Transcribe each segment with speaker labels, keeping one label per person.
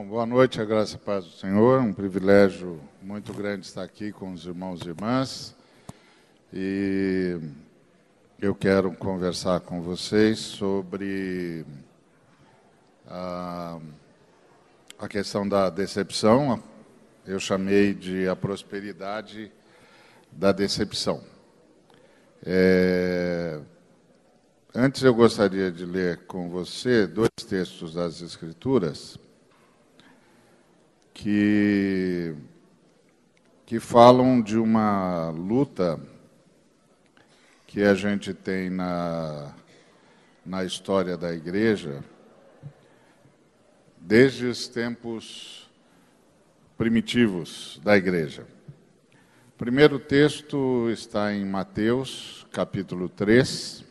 Speaker 1: Bom, boa noite, a graça e a paz do Senhor. Um privilégio muito grande estar aqui com os irmãos e irmãs. E eu quero conversar com vocês sobre a, a questão da decepção. Eu chamei de a prosperidade da decepção. É, antes eu gostaria de ler com você dois textos das Escrituras que, que falam de uma luta que a gente tem na, na história da igreja desde os tempos primitivos da igreja. O primeiro texto está em Mateus, capítulo 3,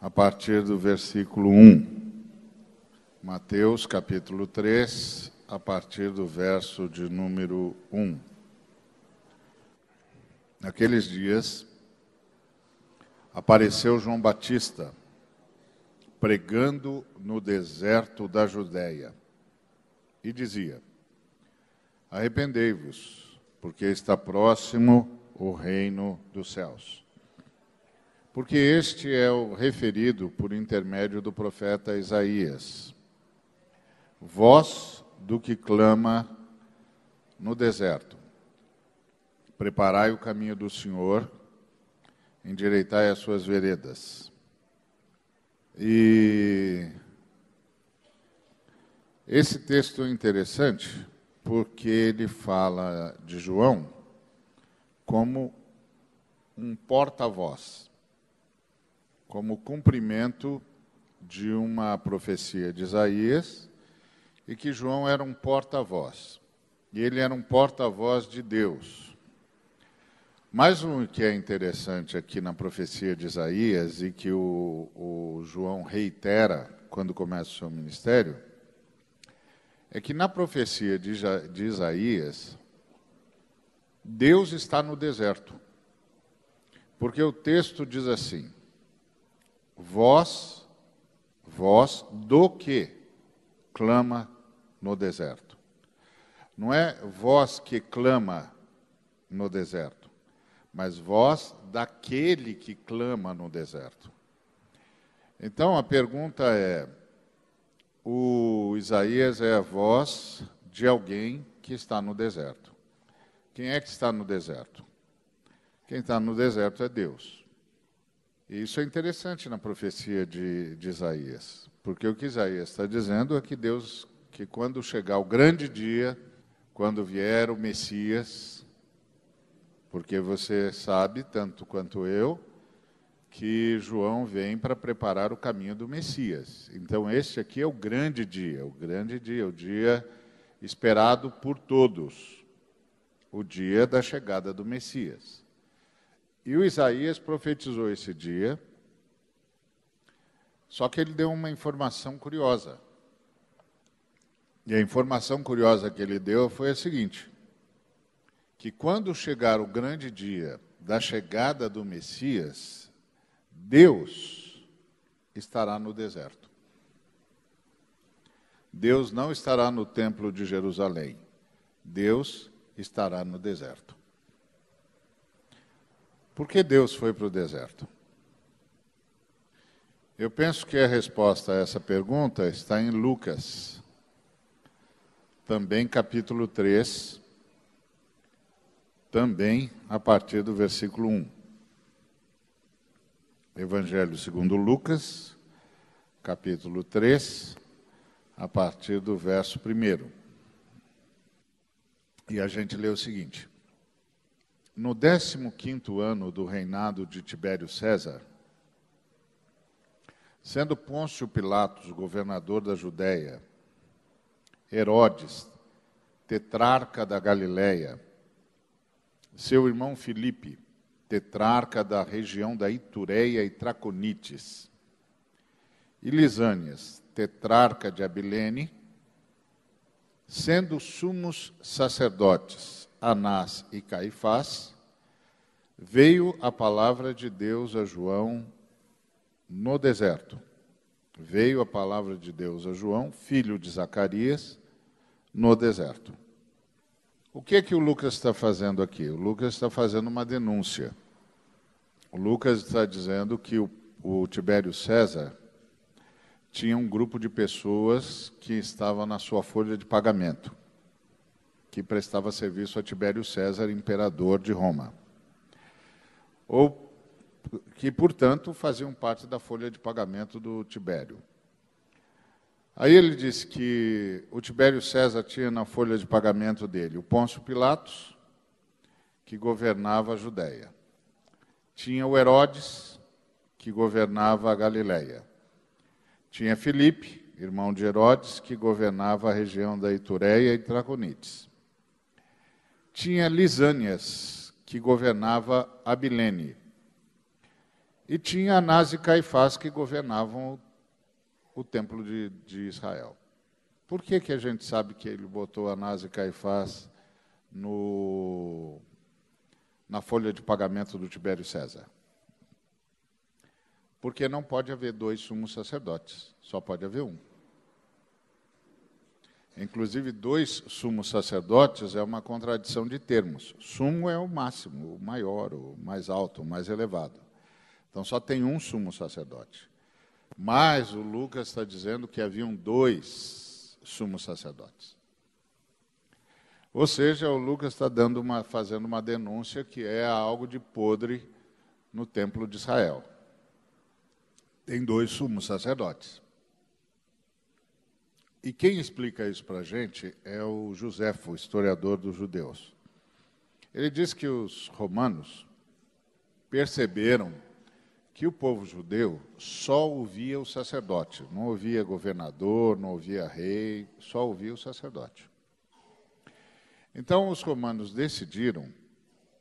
Speaker 1: a partir do versículo 1. Mateus, capítulo 3, a partir do verso de número 1. Naqueles dias, apareceu João Batista pregando no deserto da Judéia e dizia: Arrependei-vos, porque está próximo o reino dos céus. Porque este é o referido por intermédio do profeta Isaías. Vós do que clama no deserto. Preparai o caminho do Senhor, endireitai as suas veredas. E esse texto é interessante porque ele fala de João como um porta-voz, como cumprimento de uma profecia de Isaías e que João era um porta-voz. E ele era um porta-voz de Deus. Mais um que é interessante aqui na profecia de Isaías e que o, o João reitera quando começa o seu ministério, é que na profecia de, de Isaías, Deus está no deserto. Porque o texto diz assim: Vós, vós do que clama no deserto. Não é voz que clama no deserto, mas voz daquele que clama no deserto. Então a pergunta é: o Isaías é a voz de alguém que está no deserto. Quem é que está no deserto? Quem está no deserto é Deus. E isso é interessante na profecia de, de Isaías, porque o que Isaías está dizendo é que Deus que quando chegar o grande dia, quando vier o Messias, porque você sabe, tanto quanto eu, que João vem para preparar o caminho do Messias. Então, este aqui é o grande dia, o grande dia, o dia esperado por todos, o dia da chegada do Messias. E o Isaías profetizou esse dia, só que ele deu uma informação curiosa. E a informação curiosa que ele deu foi a seguinte: que quando chegar o grande dia da chegada do Messias, Deus estará no deserto. Deus não estará no templo de Jerusalém. Deus estará no deserto. Por que Deus foi para o deserto? Eu penso que a resposta a essa pergunta está em Lucas, também capítulo 3, também a partir do versículo 1. Evangelho segundo Lucas, capítulo 3, a partir do verso 1. E a gente lê o seguinte: No 15 ano do reinado de Tibério César, sendo Pôncio Pilatos governador da Judéia, Herodes, tetrarca da Galiléia, seu irmão Filipe, tetrarca da região da Itureia e Traconites, e Lisânias, tetrarca de Abilene, sendo sumos sacerdotes Anás e Caifás, veio a palavra de Deus a João no deserto. Veio a palavra de Deus a João, filho de Zacarias, no deserto. O que é que o Lucas está fazendo aqui? O Lucas está fazendo uma denúncia. O Lucas está dizendo que o, o Tibério César tinha um grupo de pessoas que estavam na sua folha de pagamento, que prestava serviço a Tibério César, imperador de Roma. Ou que, portanto, faziam parte da folha de pagamento do Tibério. Aí ele disse que o Tibério César tinha na folha de pagamento dele o Pôncio Pilatos, que governava a Judéia. Tinha o Herodes, que governava a Galiléia. Tinha Filipe, irmão de Herodes, que governava a região da Itureia e Traconites. Tinha Lisânias, que governava Abilene. E tinha Anás e Caifás, que governavam o, o templo de, de, Israel. Por que, que a gente sabe que ele botou Anás e Caifás no, na folha de pagamento do Tibério César? Porque não pode haver dois sumos sacerdotes, só pode haver um. Inclusive, dois sumos sacerdotes é uma contradição de termos. Sumo é o máximo, o maior, o mais alto, o mais elevado. Então, só tem um sumo sacerdote. Mas o Lucas está dizendo que haviam dois sumos sacerdotes. Ou seja, o Lucas está uma, fazendo uma denúncia que é algo de podre no templo de Israel tem dois sumos sacerdotes. E quem explica isso para a gente é o Joséfo, historiador dos judeus. Ele diz que os romanos perceberam que o povo judeu só ouvia o sacerdote, não ouvia governador, não ouvia rei, só ouvia o sacerdote. Então os romanos decidiram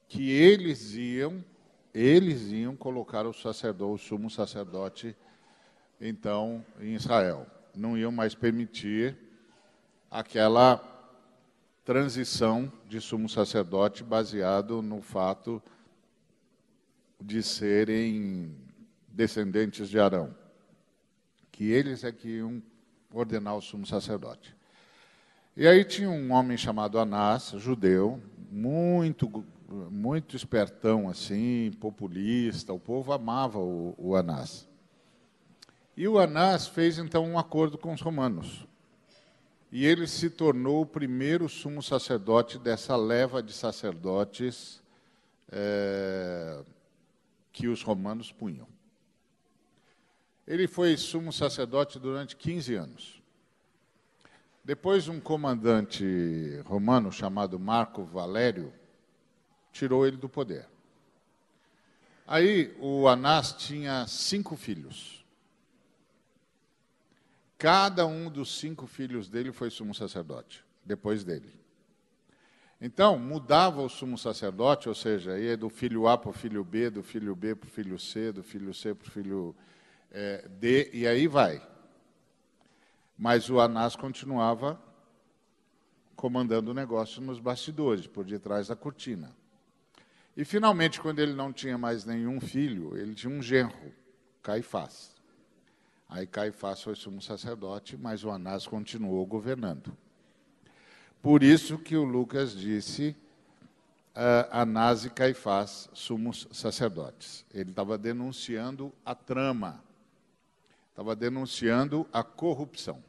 Speaker 1: que eles iam eles iam colocar o sacerdote, o sumo sacerdote, então, em Israel. Não iam mais permitir aquela transição de sumo sacerdote baseado no fato de serem descendentes de Arão, que eles é que iam ordenar o sumo sacerdote. E aí tinha um homem chamado Anás, judeu, muito muito espertão assim, populista, o povo amava o, o Anás. E o Anás fez então um acordo com os romanos. E ele se tornou o primeiro sumo sacerdote dessa leva de sacerdotes é, que os romanos punham. Ele foi sumo sacerdote durante 15 anos. Depois, um comandante romano chamado Marco Valério tirou ele do poder. Aí o Anás tinha cinco filhos. Cada um dos cinco filhos dele foi sumo sacerdote, depois dele. Então, mudava o sumo sacerdote, ou seja, ia do filho A para o filho B, do filho B para o filho C, do filho C para o filho é, D, e aí vai. Mas o Anás continuava comandando o negócio nos bastidores, por detrás da cortina. E finalmente, quando ele não tinha mais nenhum filho, ele tinha um genro, Caifás. Aí Caifás foi sumo sacerdote, mas o Anás continuou governando. Por isso que o Lucas disse uh, Anás e Caifás, sumos sacerdotes. Ele estava denunciando a trama, estava denunciando a corrupção.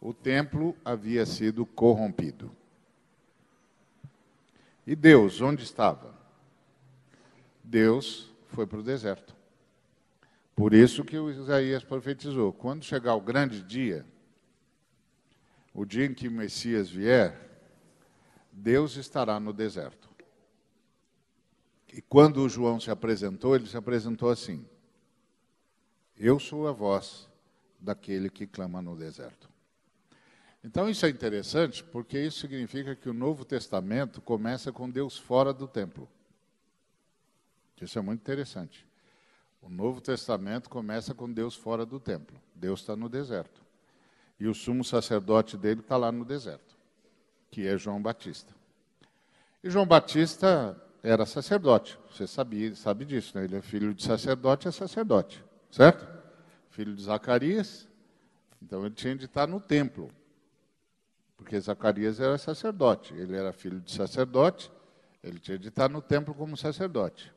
Speaker 1: O templo havia sido corrompido. E Deus, onde estava? Deus foi para o deserto. Por isso que o Isaías profetizou: quando chegar o grande dia, o dia em que o Messias vier, Deus estará no deserto. E quando o João se apresentou, ele se apresentou assim: Eu sou a voz daquele que clama no deserto. Então isso é interessante, porque isso significa que o Novo Testamento começa com Deus fora do templo. Isso é muito interessante. O Novo Testamento começa com Deus fora do templo. Deus está no deserto. E o sumo sacerdote dele está lá no deserto, que é João Batista. E João Batista era sacerdote. Você sabia, sabe disso, né? Ele é filho de sacerdote, é sacerdote, certo? filho de Zacarias, então ele tinha de estar no templo. Porque Zacarias era sacerdote, ele era filho de sacerdote, ele tinha de estar no templo como sacerdote.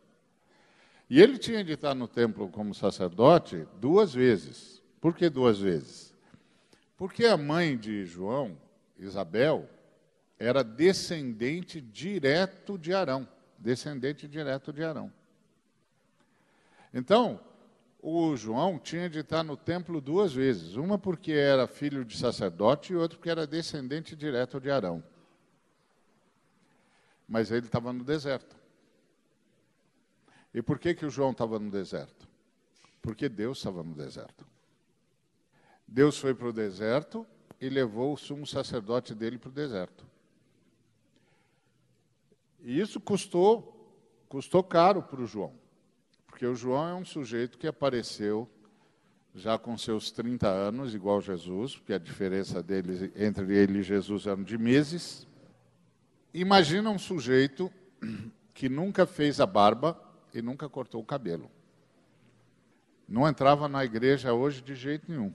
Speaker 1: E ele tinha de estar no templo como sacerdote duas vezes. Por que duas vezes? Porque a mãe de João, Isabel, era descendente direto de Arão. Descendente direto de Arão. Então, o João tinha de estar no templo duas vezes. Uma porque era filho de sacerdote e outra porque era descendente direto de Arão. Mas ele estava no deserto. E por que, que o João estava no deserto? Porque Deus estava no deserto. Deus foi para o deserto e levou o sumo sacerdote dele para o deserto. E isso custou, custou caro para o João. Porque o João é um sujeito que apareceu já com seus 30 anos, igual Jesus, porque a diferença dele, entre ele e Jesus eram de meses. Imagina um sujeito que nunca fez a barba, e nunca cortou o cabelo. Não entrava na igreja hoje de jeito nenhum.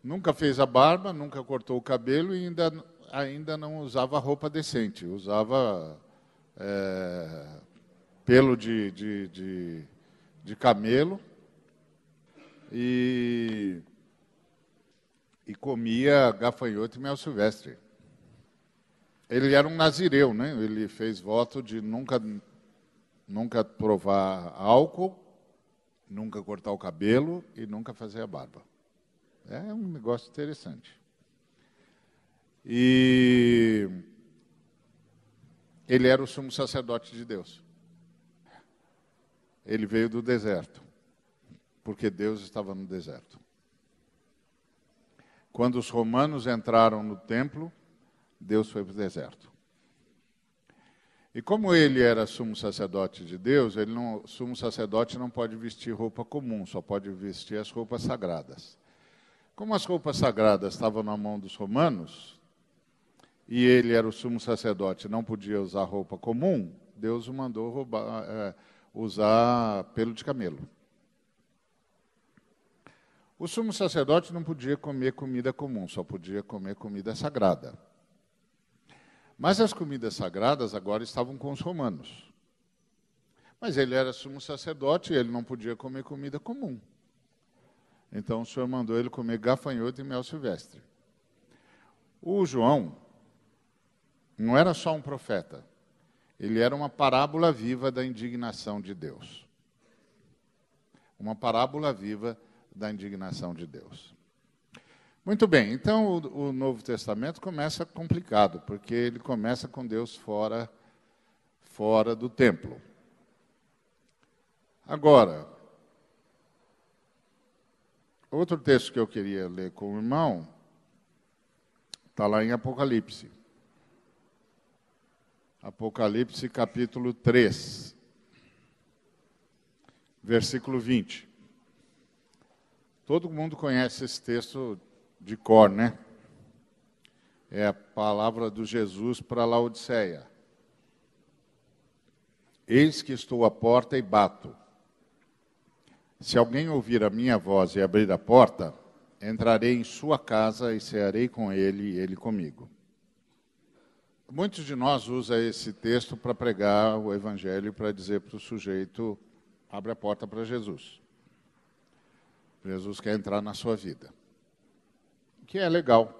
Speaker 1: Nunca fez a barba, nunca cortou o cabelo e ainda, ainda não usava roupa decente. Usava é, pelo de, de, de, de camelo e, e comia gafanhoto e mel silvestre. Ele era um nazireu, né? Ele fez voto de nunca nunca provar álcool, nunca cortar o cabelo e nunca fazer a barba. É um negócio interessante. E ele era o sumo sacerdote de Deus. Ele veio do deserto, porque Deus estava no deserto. Quando os romanos entraram no templo, Deus foi para o deserto. E como ele era sumo sacerdote de Deus, ele não, sumo sacerdote não pode vestir roupa comum, só pode vestir as roupas sagradas. Como as roupas sagradas estavam na mão dos romanos, e ele era o sumo sacerdote, não podia usar roupa comum, Deus o mandou roubar, é, usar pelo de camelo. O sumo sacerdote não podia comer comida comum, só podia comer comida sagrada. Mas as comidas sagradas agora estavam com os romanos. Mas ele era sumo sacerdote e ele não podia comer comida comum. Então o Senhor mandou ele comer gafanhoto e mel silvestre. O João não era só um profeta, ele era uma parábola viva da indignação de Deus. Uma parábola viva da indignação de Deus. Muito bem, então o, o, Novo Testamento começa complicado, porque ele começa com Deus fora, fora do templo. Agora, outro texto que eu queria ler com o irmão está lá em Apocalipse. Apocalipse capítulo 3, versículo 20. Todo mundo conhece esse texto de cor, né? É a palavra do Jesus para Laodiceia. Eis que estou à porta e bato. Se alguém ouvir a minha voz e abrir a porta, entrarei em sua casa e cearei com ele e ele comigo. Muitos de nós usam esse texto para pregar o evangelho, para dizer para o sujeito: abre a porta para Jesus. Jesus quer entrar na sua vida que é legal.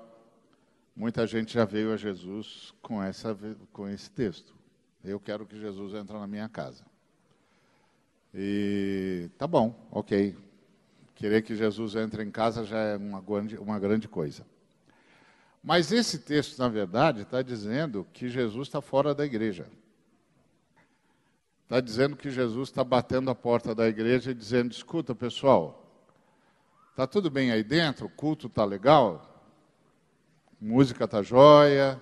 Speaker 1: Muita gente já veio a Jesus com, essa, com esse texto. Eu quero que Jesus entre na minha casa. E tá bom, ok. Querer que Jesus entre em casa já é uma uma grande coisa. Mas esse texto, na verdade, está dizendo que Jesus está fora da igreja. Está dizendo que Jesus está batendo a porta da igreja e dizendo: escuta, pessoal, Está tudo bem aí dentro? O culto está legal? Música está jóia?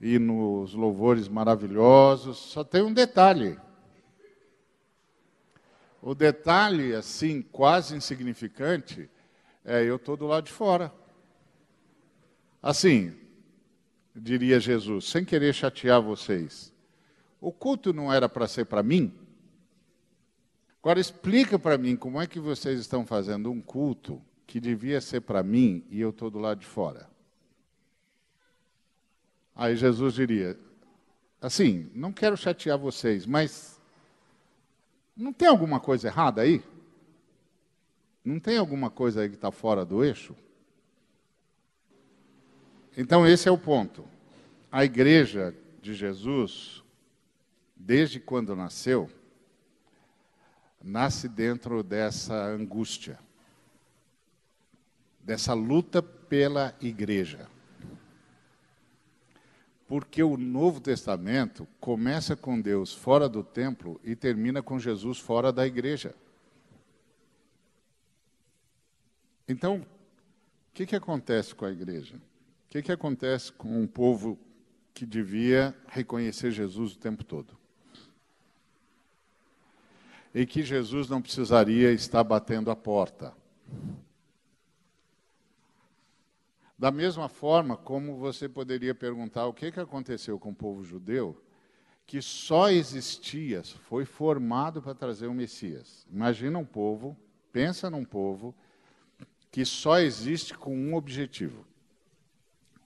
Speaker 1: E nos louvores maravilhosos? Só tem um detalhe. O detalhe, assim, quase insignificante, é eu estou do lado de fora. Assim, diria Jesus, sem querer chatear vocês, o culto não era para ser para mim? Agora explica para mim como é que vocês estão fazendo um culto que devia ser para mim e eu estou do lado de fora. Aí Jesus diria: assim, não quero chatear vocês, mas não tem alguma coisa errada aí? Não tem alguma coisa aí que está fora do eixo? Então, esse é o ponto. A igreja de Jesus, desde quando nasceu, nasce dentro dessa angústia, dessa luta pela igreja. Porque o Novo Testamento começa com Deus fora do templo e termina com Jesus fora da igreja. Então, o que, que acontece com a igreja? Que, que acontece com um povo que devia reconhecer Jesus o tempo todo? E que Jesus não precisaria estar batendo a porta. Da mesma forma como você poderia perguntar o que, que aconteceu com o povo judeu, que só existia, foi formado para trazer o Messias. Imagina um povo, pensa num povo que só existe com um objetivo: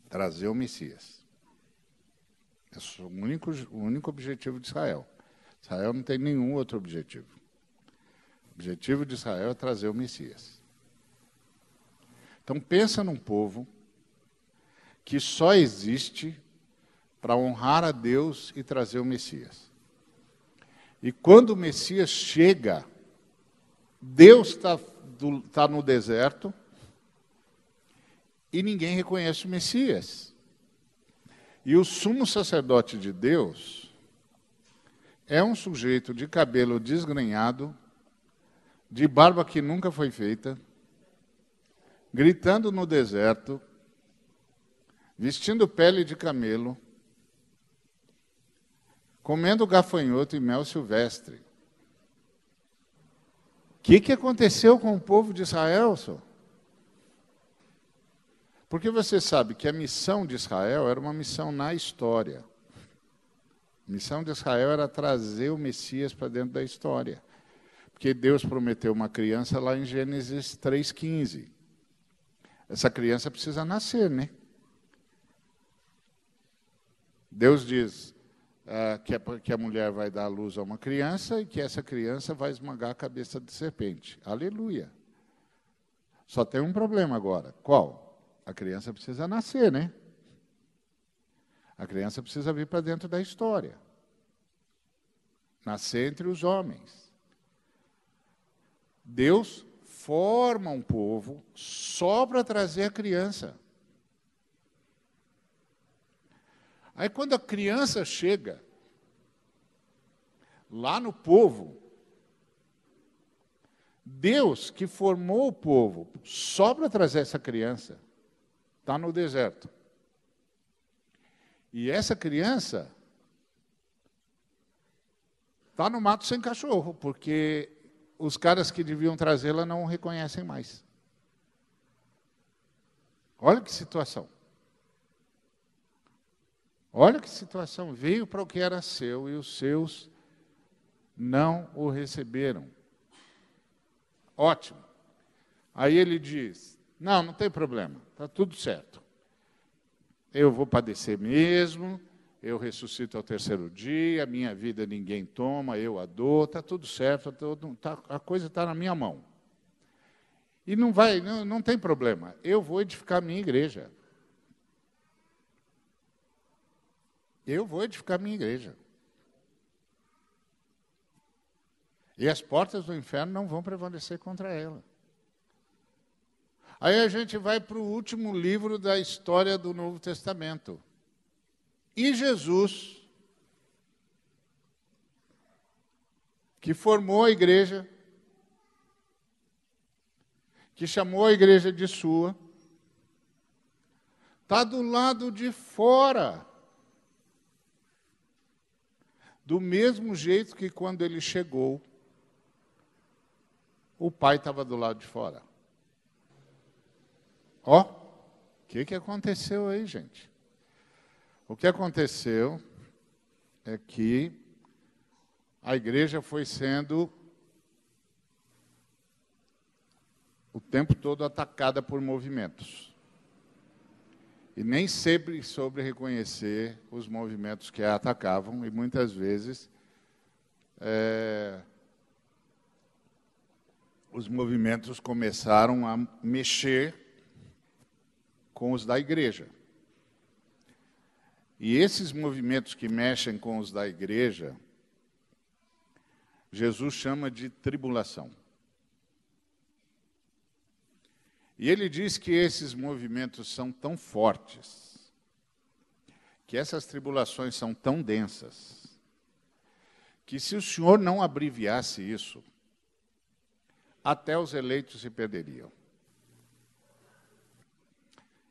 Speaker 1: trazer o Messias. Esse é o único, o único objetivo de Israel. Israel não tem nenhum outro objetivo. O objetivo de Israel é trazer o Messias. Então pensa num povo que só existe para honrar a Deus e trazer o Messias. E quando o Messias chega, Deus está tá no deserto e ninguém reconhece o Messias. E o sumo sacerdote de Deus é um sujeito de cabelo desgrenhado, de barba que nunca foi feita, gritando no deserto, vestindo pele de camelo, comendo gafanhoto e mel silvestre. O que, que aconteceu com o povo de Israel, senhor? Porque você sabe que a missão de Israel era uma missão na história. A missão de Israel era trazer o Messias para dentro da história. Porque Deus prometeu uma criança lá em Gênesis 3,15. Essa criança precisa nascer, né? Deus diz uh, que, a, que, a, mulher vai dar à luz a uma criança e que essa criança vai esmagar a cabeça de serpente. Aleluia. Só tem um problema agora. Qual? A criança precisa nascer, né? A criança precisa vir para dentro da história. Nascer entre os homens. Deus forma um povo só para trazer a criança. Aí quando a criança chega lá no povo, Deus que formou o povo só para trazer essa criança, está no deserto. E essa criança está no mato sem cachorro, porque os caras que deviam trazê-la não reconhecem mais. Olha que situação. Olha que situação, veio para o que era seu e os seus não o receberam. Ótimo. Aí ele diz: Não, não tem problema, está tudo certo. Eu vou padecer mesmo, eu ressuscito ao terceiro dia, minha vida ninguém toma, eu a dou, está tudo certo, tá, a coisa está na minha mão. E não vai, não, não tem problema, eu vou edificar a minha igreja. Eu vou edificar minha igreja. E as portas do inferno não vão prevalecer contra ela. Aí a gente vai para o último livro da história do Novo Testamento. E Jesus, que formou a igreja, que chamou a igreja de sua, está do lado de fora do mesmo jeito que quando ele chegou, o pai estava do lado de fora. Ó, o que, que aconteceu aí, gente? O que aconteceu é que a igreja foi sendo o tempo todo atacada por movimentos. E nem sempre soube reconhecer os movimentos que a atacavam, e muitas vezes é, os movimentos começaram a mexer com os da igreja. E esses movimentos que mexem com os da igreja, Jesus chama de tribulação. E ele diz que esses movimentos são tão fortes, que essas tribulações são tão densas, que se o Senhor não abreviasse isso, até os eleitos se perderiam.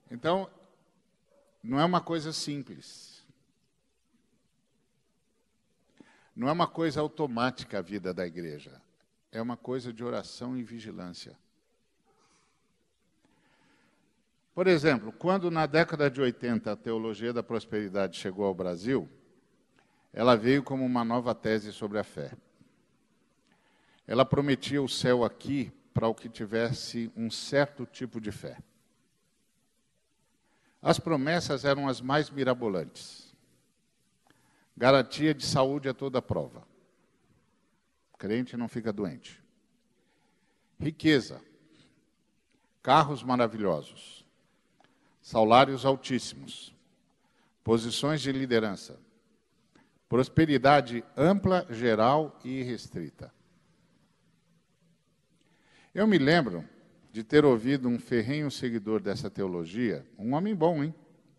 Speaker 1: Então, não é uma coisa simples. Não é uma coisa automática a vida da igreja. É uma coisa de oração e vigilância. Por exemplo, quando na década de 80 a teologia da prosperidade chegou ao Brasil, ela veio como uma nova tese sobre a fé. Ela prometia o céu aqui para o que tivesse um certo tipo de fé. As promessas eram as mais mirabolantes. Garantia de saúde a toda prova. crente não fica doente. Riqueza. Carros maravilhosos. Salários altíssimos. Posições de liderança. Prosperidade ampla, geral e restrita. Eu me lembro de ter ouvido um ferrenho seguidor dessa teologia, um homem bom, hein?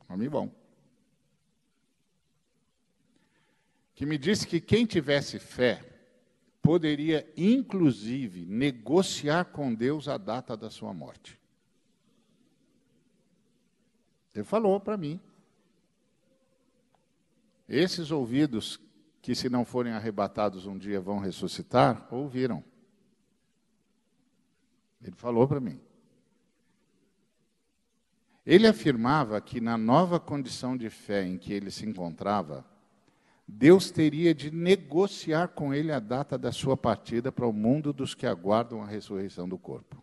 Speaker 1: Um homem bom. Que me disse que quem tivesse fé poderia, inclusive, negociar com Deus a data da sua morte. Ele falou para mim. Esses ouvidos que, se não forem arrebatados um dia, vão ressuscitar, ouviram. Ele falou para mim. Ele afirmava que, na nova condição de fé em que ele se encontrava, Deus teria de negociar com ele a data da sua partida para o mundo dos que aguardam a ressurreição do corpo.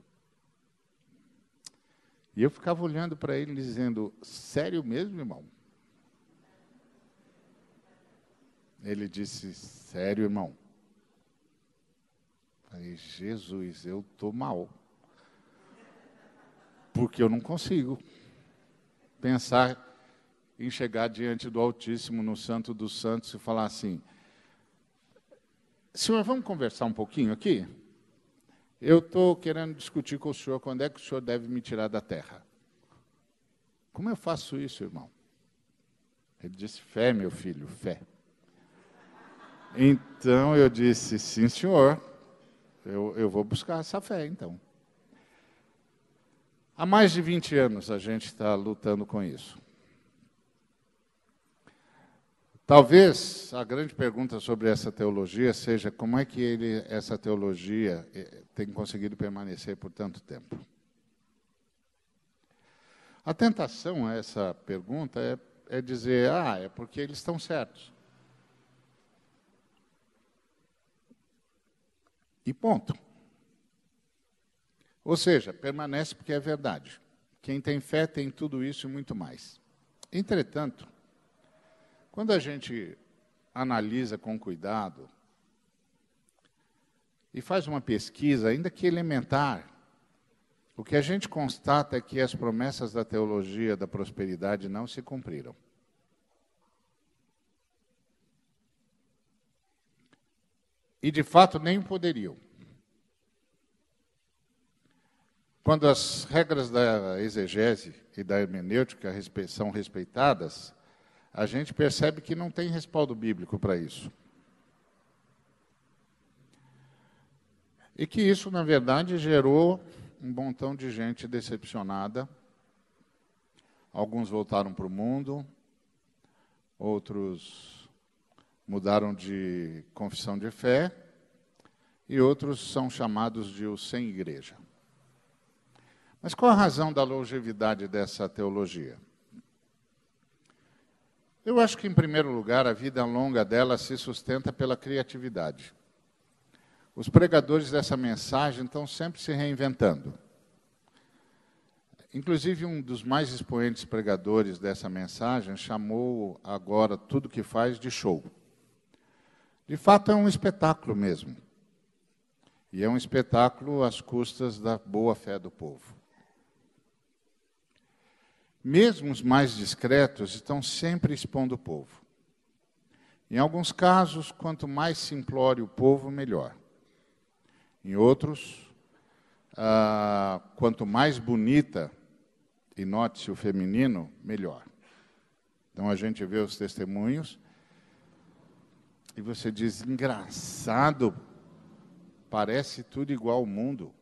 Speaker 1: E eu ficava olhando para ele dizendo: Sério mesmo, irmão? Ele disse: Sério, irmão? Falei: Jesus, eu estou mal porque eu não consigo pensar em chegar diante do Altíssimo, no Santo dos Santos, e falar assim: Senhor, vamos conversar um pouquinho aqui? Eu estou querendo discutir com o senhor quando é que o senhor deve me tirar da terra. Como eu faço isso, irmão? Ele disse: fé, meu filho, fé. Então eu disse: sim, senhor, eu, eu vou buscar essa fé, então. Há mais de 20 anos a gente está lutando com isso. Talvez a grande pergunta sobre essa teologia seja como é que ele, essa teologia eh, tem conseguido permanecer por tanto tempo. A tentação a essa pergunta é, é dizer, ah, é porque eles estão certos. E ponto. Ou seja, permanece porque é verdade. Quem tem fé tem tudo isso e muito mais. Entretanto, quando a gente analisa com cuidado e faz uma pesquisa, ainda que elementar, o que a gente constata é que as promessas da teologia da prosperidade não se cumpriram. E de fato nem poderiam. Quando as regras da exegese e da hermenêutica são respeitadas, a gente percebe que não tem respaldo bíblico para isso. E que isso, na verdade, gerou um montão de gente decepcionada. Alguns voltaram para o mundo, outros mudaram de confissão de fé, e outros são chamados de os sem igreja. Mas qual a razão da longevidade dessa teologia? Eu acho que, em primeiro lugar, a vida longa dela se sustenta pela criatividade. Os pregadores dessa mensagem estão sempre se reinventando. Inclusive, um dos mais expoentes pregadores dessa mensagem chamou agora tudo que faz de show. De fato, é um espetáculo mesmo. E é um espetáculo às custas da boa fé do povo. Mesmo os mais discretos estão sempre expondo o povo. Em alguns casos, quanto mais simplório o povo, melhor. Em outros, ah, quanto mais bonita, e note-se o feminino, melhor. Então a gente vê os testemunhos e você diz: engraçado, parece tudo igual ao mundo.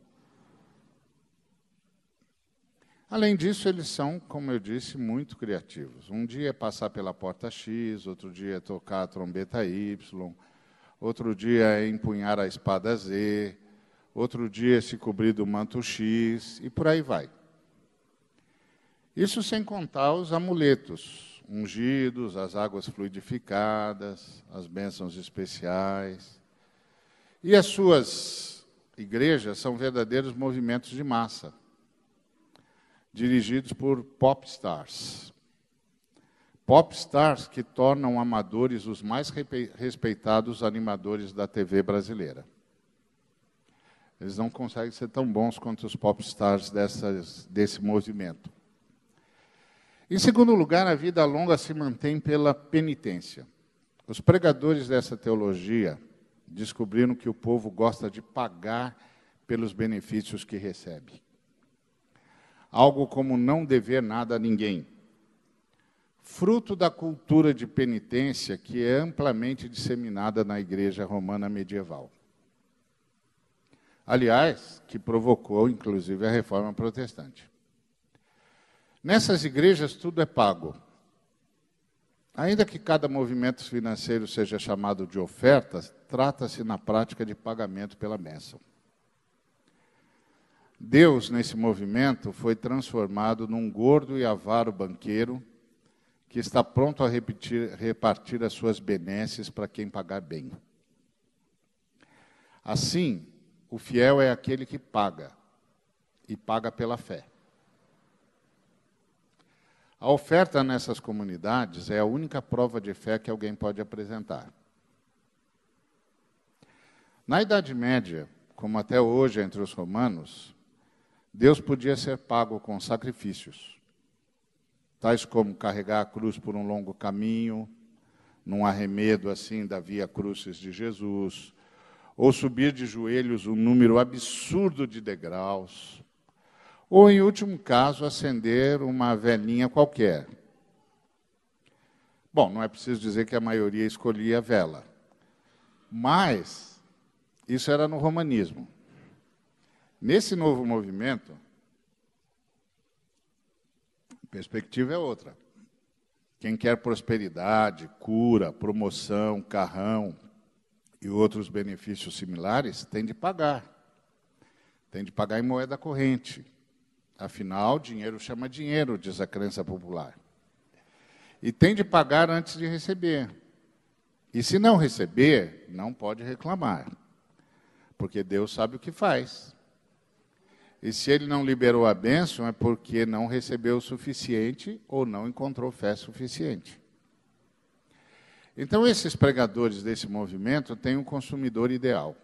Speaker 1: Além disso, eles são, como eu disse, muito criativos. Um dia é passar pela porta X, outro dia é tocar a trombeta Y, outro dia é empunhar a espada Z, outro dia é se cobrir do manto X, e por aí vai. Isso sem contar os amuletos, ungidos, as águas fluidificadas, as bênçãos especiais. E as suas igrejas são verdadeiros movimentos de massa dirigidos por pop stars. Pop stars que tornam amadores os mais respeitados animadores da TV brasileira. Eles não conseguem ser tão bons quanto os pop stars dessas, desse movimento. Em segundo lugar, a vida longa se mantém pela penitência. Os pregadores dessa teologia descobriram que o povo gosta de pagar pelos benefícios que recebe algo como não dever nada a ninguém. Fruto da cultura de penitência que é amplamente disseminada na igreja romana medieval. Aliás, que provocou inclusive a reforma protestante. Nessas igrejas tudo é pago. Ainda que cada movimento financeiro seja chamado de oferta, trata-se na prática de pagamento pela bênção. Deus, nesse movimento, foi transformado num gordo e avaro banqueiro que está pronto a repetir, repartir as suas benesses para quem pagar bem. Assim, o fiel é aquele que paga, e paga pela fé. A oferta nessas comunidades é a única prova de fé que alguém pode apresentar. Na Idade Média, como até hoje entre os romanos, Deus podia ser pago com sacrifícios, tais como carregar a cruz por um longo caminho, num arremedo assim da via crucis de Jesus, ou subir de joelhos um número absurdo de degraus, ou, em último caso, acender uma velhinha qualquer. Bom, não é preciso dizer que a maioria escolhia a vela, mas isso era no romanismo. Nesse novo movimento, a perspectiva é outra. Quem quer prosperidade, cura, promoção, carrão e outros benefícios similares, tem de pagar. Tem de pagar em moeda corrente. Afinal, dinheiro chama dinheiro, diz a crença popular. E tem de pagar antes de receber. E se não receber, não pode reclamar. Porque Deus sabe o que faz. E se ele não liberou a bênção, é porque não recebeu o suficiente ou não encontrou fé suficiente. Então, esses pregadores desse movimento têm um consumidor ideal.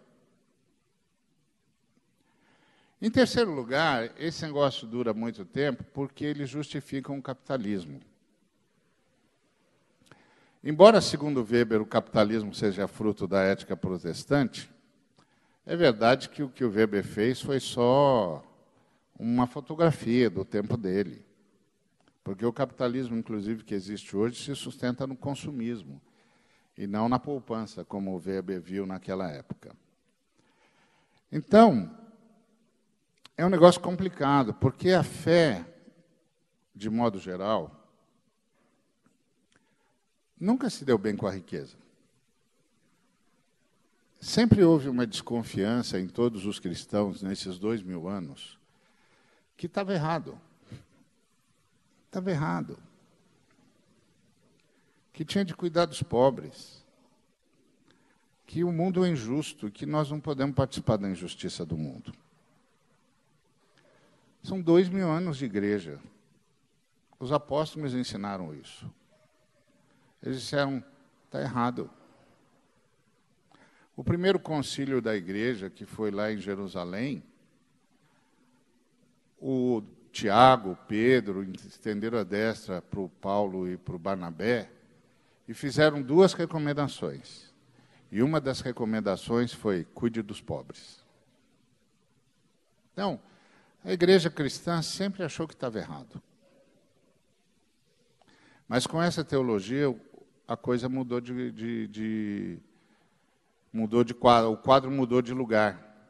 Speaker 1: Em terceiro lugar, esse negócio dura muito tempo porque eles justificam o capitalismo. Embora, segundo Weber, o capitalismo seja fruto da ética protestante, é verdade que o que o Weber fez foi só uma fotografia do tempo dele. Porque o capitalismo, inclusive, que existe hoje, se sustenta no consumismo e não na poupança, como o Weber viu naquela época. Então, é um negócio complicado, porque a fé, de modo geral, nunca se deu bem com a riqueza. Sempre houve uma desconfiança em todos os cristãos nesses dois mil anos que estava errado. Estava errado. Que tinha de cuidar dos pobres. Que o mundo é injusto que nós não podemos participar da injustiça do mundo. São dois mil anos de igreja. Os apóstolos ensinaram isso. Eles disseram: está errado. O primeiro concílio da igreja, que foi lá em Jerusalém, o Tiago, Pedro, estenderam a destra para o Paulo e para o Barnabé e fizeram duas recomendações. E uma das recomendações foi: cuide dos pobres. Então, a igreja cristã sempre achou que estava errado. Mas com essa teologia, a coisa mudou de, de, de mudou de quadro, o quadro mudou de lugar,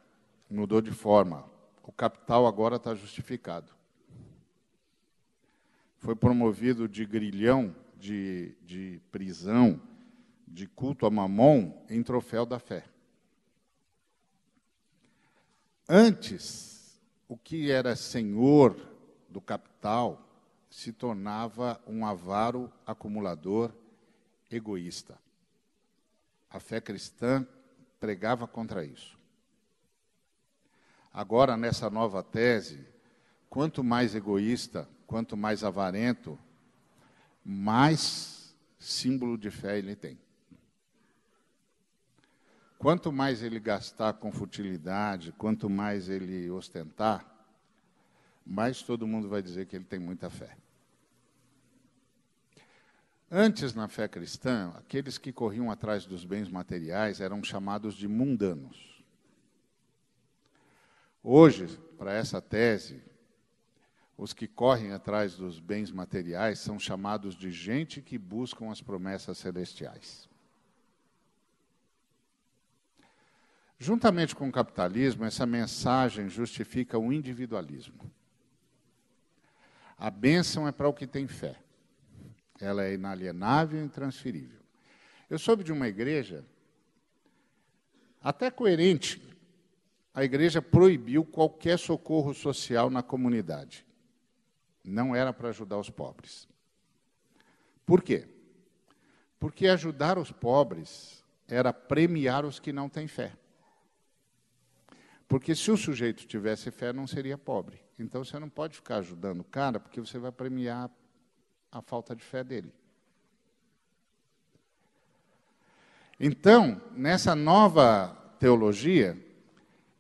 Speaker 1: mudou de forma. O capital agora está justificado. Foi promovido de grilhão, de, de prisão, de culto a mamon, em troféu da fé. Antes, o que era senhor do capital se tornava um avaro acumulador egoísta. A fé cristã pregava contra isso. Agora, nessa nova tese, quanto mais egoísta, quanto mais avarento, mais símbolo de fé ele tem. Quanto mais ele gastar com futilidade, quanto mais ele ostentar, mais todo mundo vai dizer que ele tem muita fé. Antes, na fé cristã, aqueles que corriam atrás dos bens materiais eram chamados de mundanos. Hoje, para essa tese, os que correm atrás dos bens materiais são chamados de gente que buscam as promessas celestiais. Juntamente com o capitalismo, essa mensagem justifica o individualismo. A bênção é para o que tem fé. Ela é inalienável e intransferível. Eu soube de uma igreja, até coerente, a igreja proibiu qualquer socorro social na comunidade. Não era para ajudar os pobres. Por quê? Porque ajudar os pobres era premiar os que não têm fé. Porque se o sujeito tivesse fé, não seria pobre. Então você não pode ficar ajudando o cara, porque você vai premiar a falta de fé dele. Então, nessa nova teologia,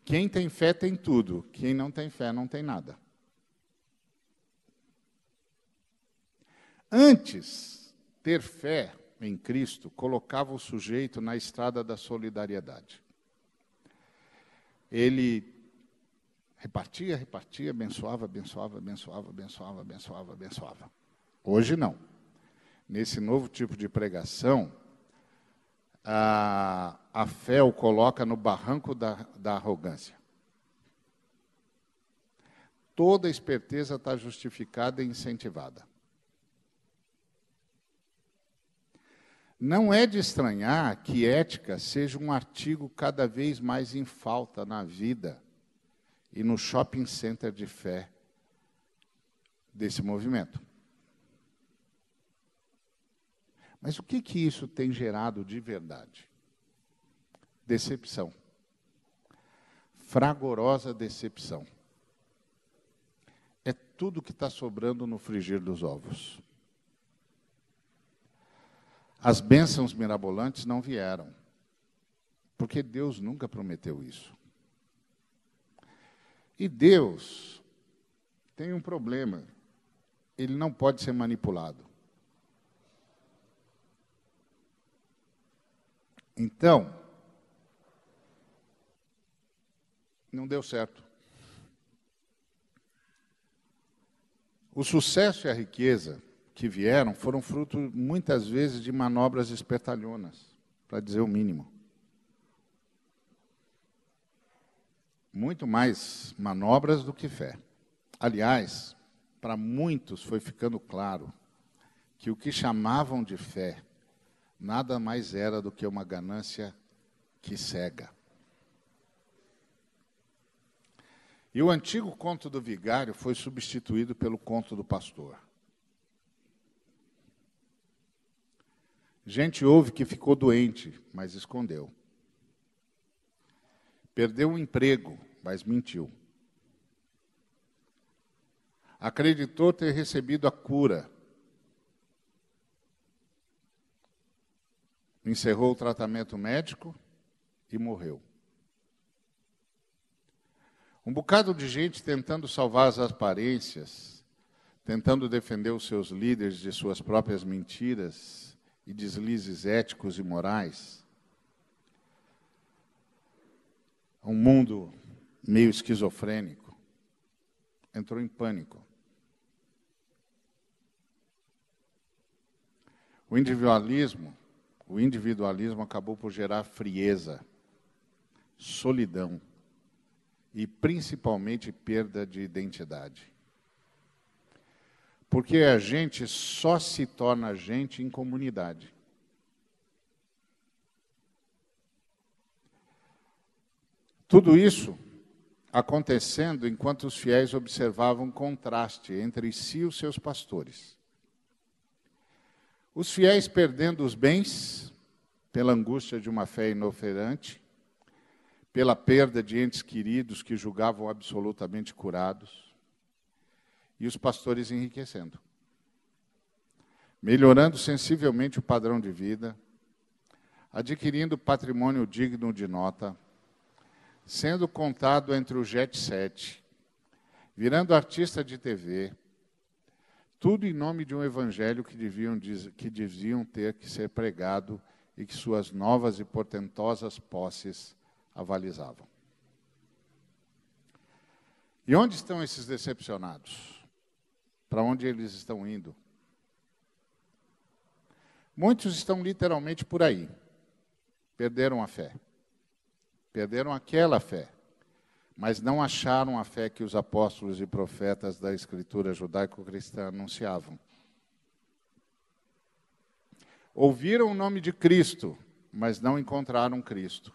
Speaker 1: quem tem fé tem tudo, quem não tem fé não tem nada. Antes, ter fé em Cristo colocava o sujeito na estrada da solidariedade. Ele repartia, repartia, abençoava, abençoava, abençoava, abençoava, abençoava, abençoava. Hoje não. Nesse novo tipo de pregação, a, a fé o coloca no barranco da, da arrogância. Toda esperteza está justificada e incentivada. Não é de estranhar que ética seja um artigo cada vez mais em falta na vida e no shopping center de fé desse movimento. Mas o que, que isso tem gerado de verdade? Decepção. Fragorosa decepção. É tudo que está sobrando no frigir dos ovos. As bênçãos mirabolantes não vieram, porque Deus nunca prometeu isso. E Deus tem um problema, ele não pode ser manipulado. Então, não deu certo. O sucesso e a riqueza que vieram foram fruto, muitas vezes, de manobras espertalhonas, para dizer o mínimo. Muito mais manobras do que fé. Aliás, para muitos foi ficando claro que o que chamavam de fé nada mais era do que uma ganância que cega. E o antigo conto do vigário foi substituído pelo conto do pastor. Gente houve que ficou doente, mas escondeu. Perdeu o emprego, mas mentiu. acreditou ter recebido a cura. Encerrou o tratamento médico e morreu. Um bocado de gente tentando salvar as aparências, tentando defender os seus líderes de suas próprias mentiras e deslizes éticos e morais. Um mundo meio esquizofrênico entrou em pânico. O individualismo, o individualismo acabou por gerar frieza, solidão e principalmente perda de identidade. Porque a gente só se torna gente em comunidade. Tudo isso acontecendo enquanto os fiéis observavam contraste entre si e os seus pastores. Os fiéis perdendo os bens pela angústia de uma fé inoperante, pela perda de entes queridos que julgavam absolutamente curados, e os pastores enriquecendo, melhorando sensivelmente o padrão de vida, adquirindo patrimônio digno de nota, sendo contado entre o jet set, virando artista de TV, tudo em nome de um evangelho que deviam, que deviam ter que ser pregado e que suas novas e portentosas posses avalizavam. E onde estão esses decepcionados? Para onde eles estão indo? Muitos estão literalmente por aí. Perderam a fé. Perderam aquela fé, mas não acharam a fé que os apóstolos e profetas da escritura judaico-cristã anunciavam. Ouviram o nome de Cristo, mas não encontraram Cristo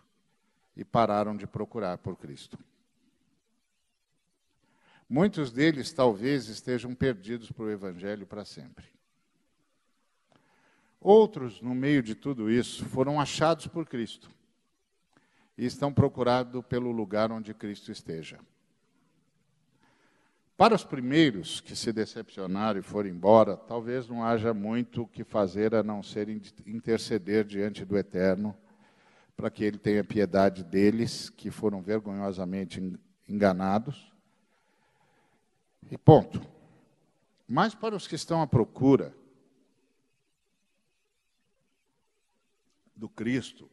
Speaker 1: e pararam de procurar por Cristo. Muitos deles talvez estejam perdidos para o Evangelho para sempre. Outros, no meio de tudo isso, foram achados por Cristo e estão procurando pelo lugar onde Cristo esteja. Para os primeiros que se decepcionaram e foram embora, talvez não haja muito o que fazer a não ser interceder diante do Eterno, para que Ele tenha piedade deles, que foram vergonhosamente enganados. E ponto. Mas para os que estão à procura do Cristo,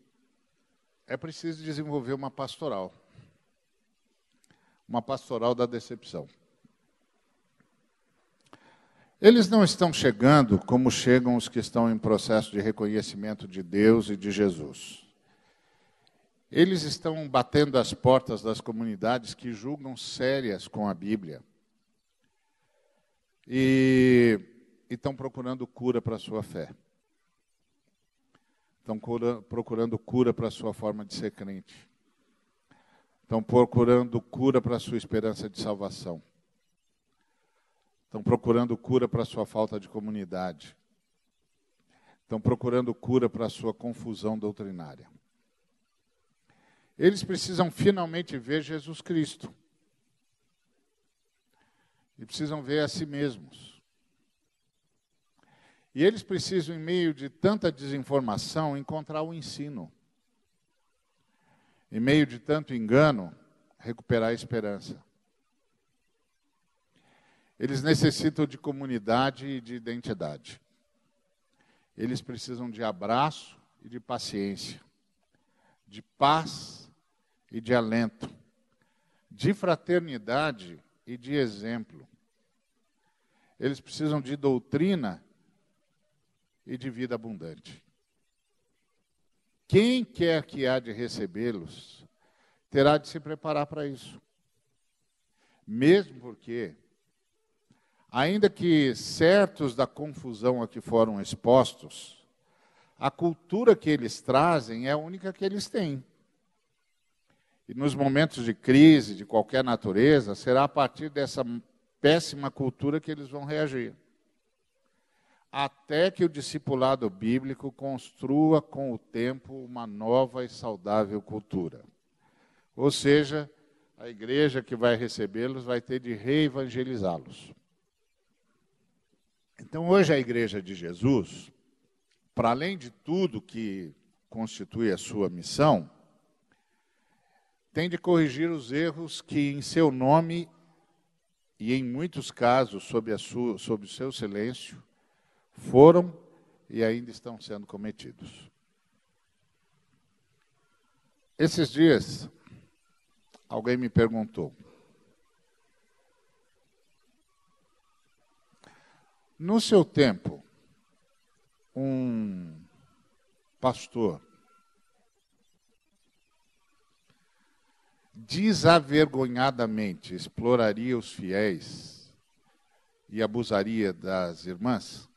Speaker 1: é preciso desenvolver uma pastoral. Uma pastoral da decepção. Eles não estão chegando como chegam os que estão em processo de reconhecimento de Deus e de Jesus. Eles estão batendo as portas das comunidades que julgam sérias com a Bíblia. E, estão procurando cura para a sua fé estão cura, procurando cura para a sua forma de ser crente. Estão procurando cura para a sua esperança de salvação. Estão procurando cura para a sua falta de comunidade. Estão procurando cura para a sua confusão doutrinária. Eles precisam finalmente ver Jesus Cristo. E precisam ver a si mesmos. E eles precisam, em meio de tanta desinformação, encontrar o ensino. Em meio de tanto engano, recuperar a esperança. Eles necessitam de comunidade e de identidade. Eles precisam de abraço e de paciência, de paz e de alento, de fraternidade e de exemplo. Eles precisam de doutrina e de vida abundante. Quem quer que há de recebê-los, terá de se preparar para isso. Mesmo porque, ainda que certos da confusão a que foram expostos, a cultura que eles trazem é a única que eles têm. E nos momentos de crise de qualquer natureza, será a partir dessa péssima cultura que eles vão reagir até que o discipulado bíblico construa com o tempo uma nova e saudável cultura. Ou seja, a igreja que vai recebê-los vai ter de reevangelizá-los. Então, hoje a Igreja de Jesus, para além de tudo que constitui a sua missão, tem de corrigir os erros que, em seu nome e em muitos casos, sob, sua, sob o seu silêncio, foram e ainda estão sendo cometidos. Esses dias, alguém me perguntou: no seu tempo, um pastor desavergonhadamente exploraria os fiéis e abusaria das irmãs?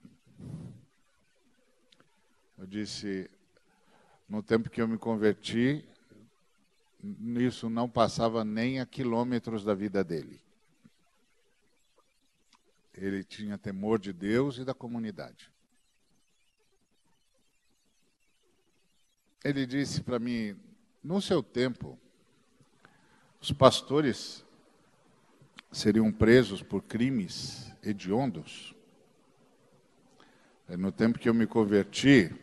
Speaker 1: Eu disse, no tempo que eu me converti, isso não passava nem a quilômetros da vida dele. Ele tinha temor de Deus e da comunidade. Ele disse para mim: no seu tempo, os pastores seriam presos por crimes hediondos. No tempo que eu me converti,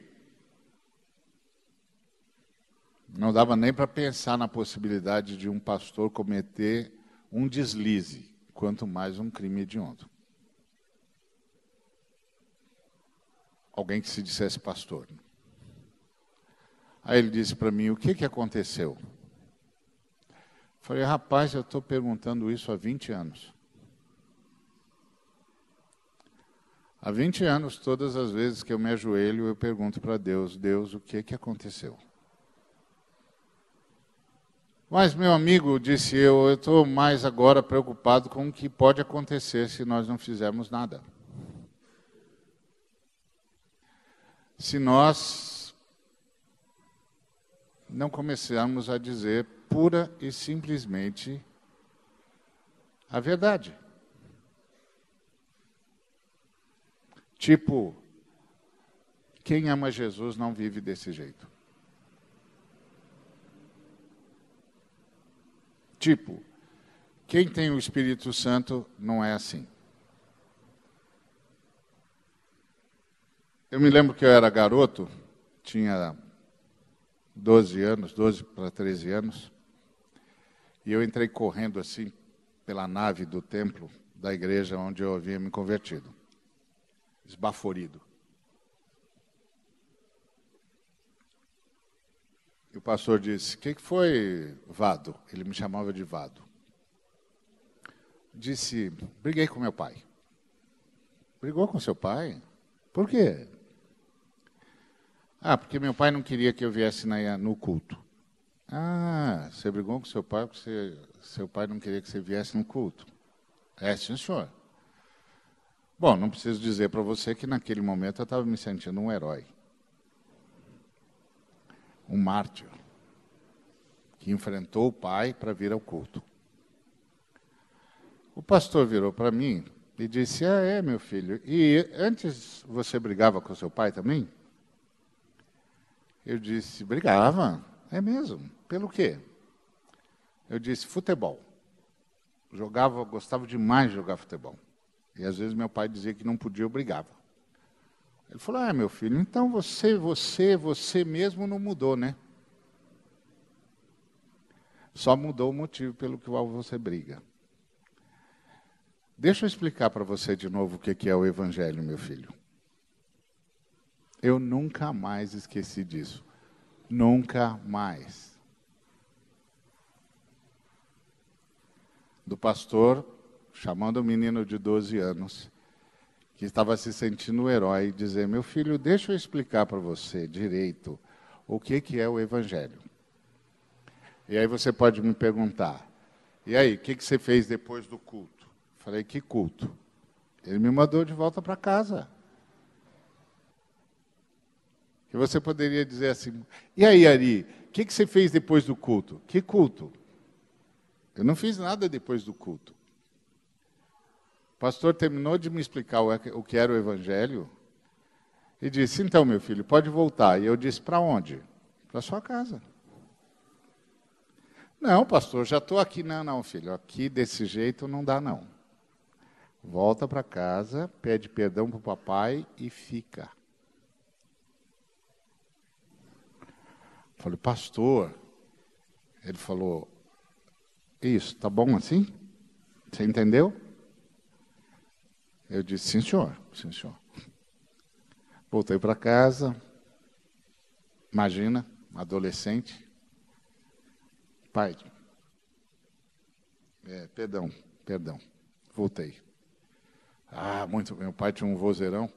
Speaker 1: Não dava nem para pensar na possibilidade de um pastor cometer um deslize, quanto mais um crime hediondo. Alguém que se dissesse pastor. Aí ele disse para mim: O que, que aconteceu? Falei, rapaz, eu estou perguntando isso há 20 anos. Há 20 anos, todas as vezes que eu me ajoelho, eu pergunto para Deus: Deus, o que, que aconteceu? Mas, meu amigo, disse eu, eu estou mais agora preocupado com o que pode acontecer se nós não fizermos nada. Se nós não começarmos a dizer pura e simplesmente a verdade. Tipo, quem ama Jesus não vive desse jeito. Tipo, quem tem o Espírito Santo não é assim. Eu me lembro que eu era garoto, tinha 12 anos, 12 para 13 anos, e eu entrei correndo assim pela nave do templo da igreja onde eu havia me convertido, esbaforido. E o pastor disse: O que foi, Vado? Ele me chamava de Vado. Disse: Briguei com meu pai. Brigou com seu pai? Por quê? Ah, porque meu pai não queria que eu viesse na, no culto. Ah, você brigou com seu pai porque você, seu pai não queria que você viesse no culto. É, sim, senhor. Bom, não preciso dizer para você que naquele momento eu estava me sentindo um herói um mártir, que enfrentou o pai para vir ao culto. O pastor virou para mim e disse: Ah, é, meu filho. E antes você brigava com seu pai também? Eu disse: Brigava. É mesmo. Pelo quê? Eu disse: Futebol. Jogava, gostava demais de jogar futebol. E às vezes meu pai dizia que não podia, eu brigava. Ele falou: Ah, meu filho, então você, você, você mesmo não mudou, né? Só mudou o motivo pelo qual você briga. Deixa eu explicar para você de novo o que é o Evangelho, meu filho. Eu nunca mais esqueci disso. Nunca mais. Do pastor chamando o menino de 12 anos que estava se sentindo um herói, dizer: Meu filho, deixa eu explicar para você direito o que, que é o Evangelho. E aí você pode me perguntar: E aí, o que, que você fez depois do culto? Falei: Que culto? Ele me mandou de volta para casa. E você poderia dizer assim: E aí, Ari, o que, que você fez depois do culto? Que culto? Eu não fiz nada depois do culto pastor terminou de me explicar o que era o Evangelho e disse: Então, meu filho, pode voltar. E eu disse: Para onde? Para sua casa. Não, pastor, já estou aqui. Não, não, filho, aqui desse jeito não dá, não. volta para casa, pede perdão para o papai e fica. Falei, pastor. Ele falou, isso, tá bom assim? Você entendeu? Eu disse, sim, senhor, sim, senhor. Voltei para casa. Imagina, adolescente. Pai, é, perdão, perdão. Voltei. Ah, muito bem. Meu pai tinha um vozeirão.